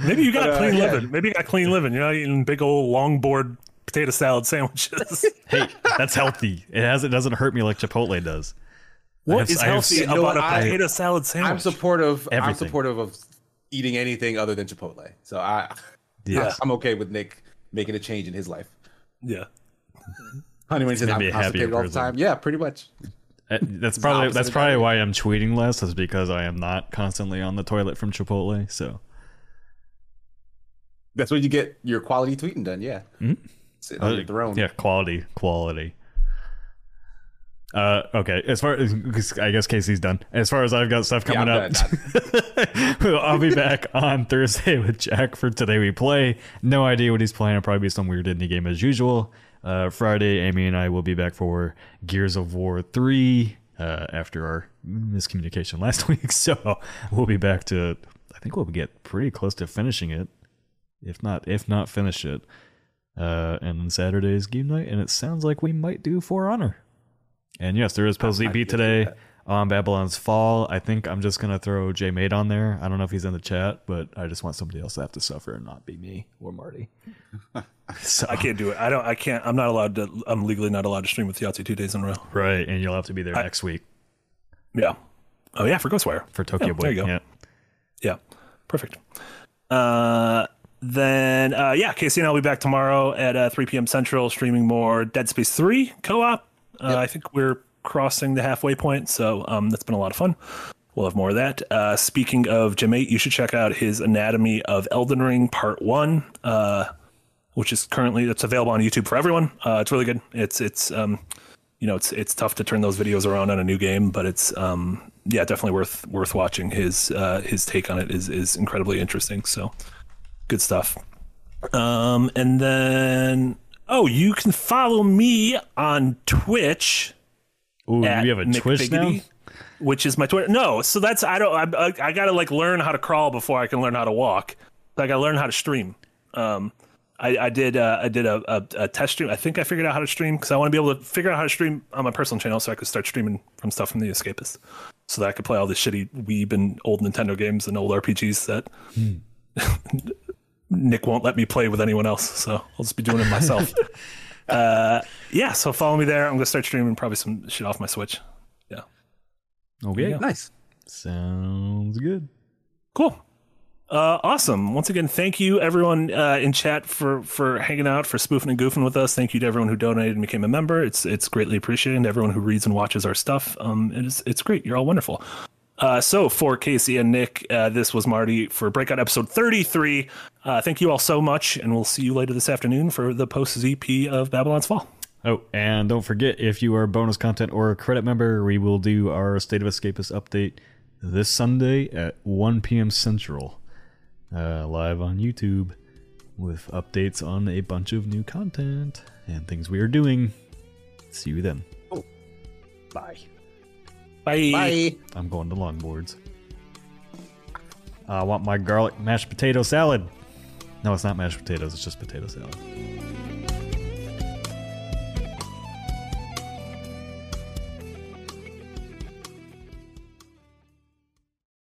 Maybe you got But, uh, clean yeah. living. Maybe you got clean living. You're not eating big old longboard potato salad sandwiches. hey, that's healthy. It has. It doesn't hurt me like Chipotle does. what have- is I have healthy you know about what, a I- potato salad sandwich? I'm supportive. I'm supportive of eating anything other than Chipotle. So I, Yeah. I'm okay with Nick making a change in his life. yeah. Honey, when he says gonna I'm be a happier constipated all the time, yeah, pretty much. Uh, That's probably that's probably why I'm tweeting less. Is because I am not constantly on the toilet from Chipotle. So That's when you get your quality tweeting done. Yeah, Mhm. sitting on your throne. yeah, quality, quality. Uh, okay. As far as I guess Casey's done. As far as I've got stuff coming I'm up, I'll be back on Thursday with Jack for today we play. No idea what he's playing. It'll probably be some weird indie game as usual. Uh, Friday, Amy and I will be back for Gears of War three. Uh, after our miscommunication last week, so we'll be back to. I think we'll get pretty close to finishing it, if not if not finish it. Uh, and then Saturday is game night, and it sounds like we might do For Honor. And yes, there is Pose might B be able to do today on Babylon's Fall. I think I'm just gonna throw JM8 on there. I don't know if he's in the chat, but I just want somebody else to have to suffer and not be me or Marty. so I can't do it. I don't. I can't. I'm not allowed to. I'm legally not allowed to stream with Yahtzee two days in a row. right, and you'll have to be there next week Yeah. Oh yeah, for Ghostwire. for Tokyo Yeah, Boy. there you go. Yeah. Yeah, perfect. Uh, then uh, yeah, Casey and I'll be back tomorrow at uh, 3 p.m. Central, streaming more Dead Space 3 co-op. Uh, I think we're crossing the halfway point, so um, that's been a lot of fun. We'll have more of that. Uh, speaking of JM8, you should check out his Anatomy of Elden Ring Part One, uh, which is currently it's available on YouTube for everyone. Uh, it's really good. It's it's um, you know it's it's tough to turn those videos around on a new game, but it's um, yeah definitely worth worth watching. His uh, his take on it is is incredibly interesting. So good stuff. Um, and then oh, you can follow me on Twitch Ooh, at we have a Nick Twitch now. Which is my Twitter. No, so that's I don't I, I, I got to like learn how to crawl before I can learn how to walk. So I got to learn how to stream. Um, I, I did uh, I did a, a, a test stream. I think I figured out how to stream because I want to be able to figure out how to stream on my personal channel so I could start streaming from stuff from the Escapist, so that I could play all the shitty Weeb and old Nintendo games and old RPGs that Nick won't let me play with anyone else. So I'll just be doing it myself. uh, yeah, so follow me there. I'm gonna start streaming probably some shit off my Switch. Yeah. Okay, Nice. sounds good. Cool. Uh, awesome. Once again, thank you everyone uh, in chat for for hanging out, for spoofing and goofing with us. Thank you to everyone who donated and became a member. It's it's greatly appreciated. And everyone who reads and watches our stuff. Um, it is it's great. You're all wonderful. Uh, so for Casey and Nick, uh, this was Marty for Breakout episode 33. Uh, thank you all so much, and we'll see you later this afternoon for the post ZP of Babylon's Fall. Oh, and don't forget if you are bonus content or a credit member, we will do our State of Escapist update this Sunday at 1 p.m. Central, uh, live on YouTube, with updates on a bunch of new content and things we are doing. See you then. Oh. Bye. Bye. Bye. I'm going to longboards. I want my garlic mashed potato salad. No, it's not mashed potatoes, it's just potato salad.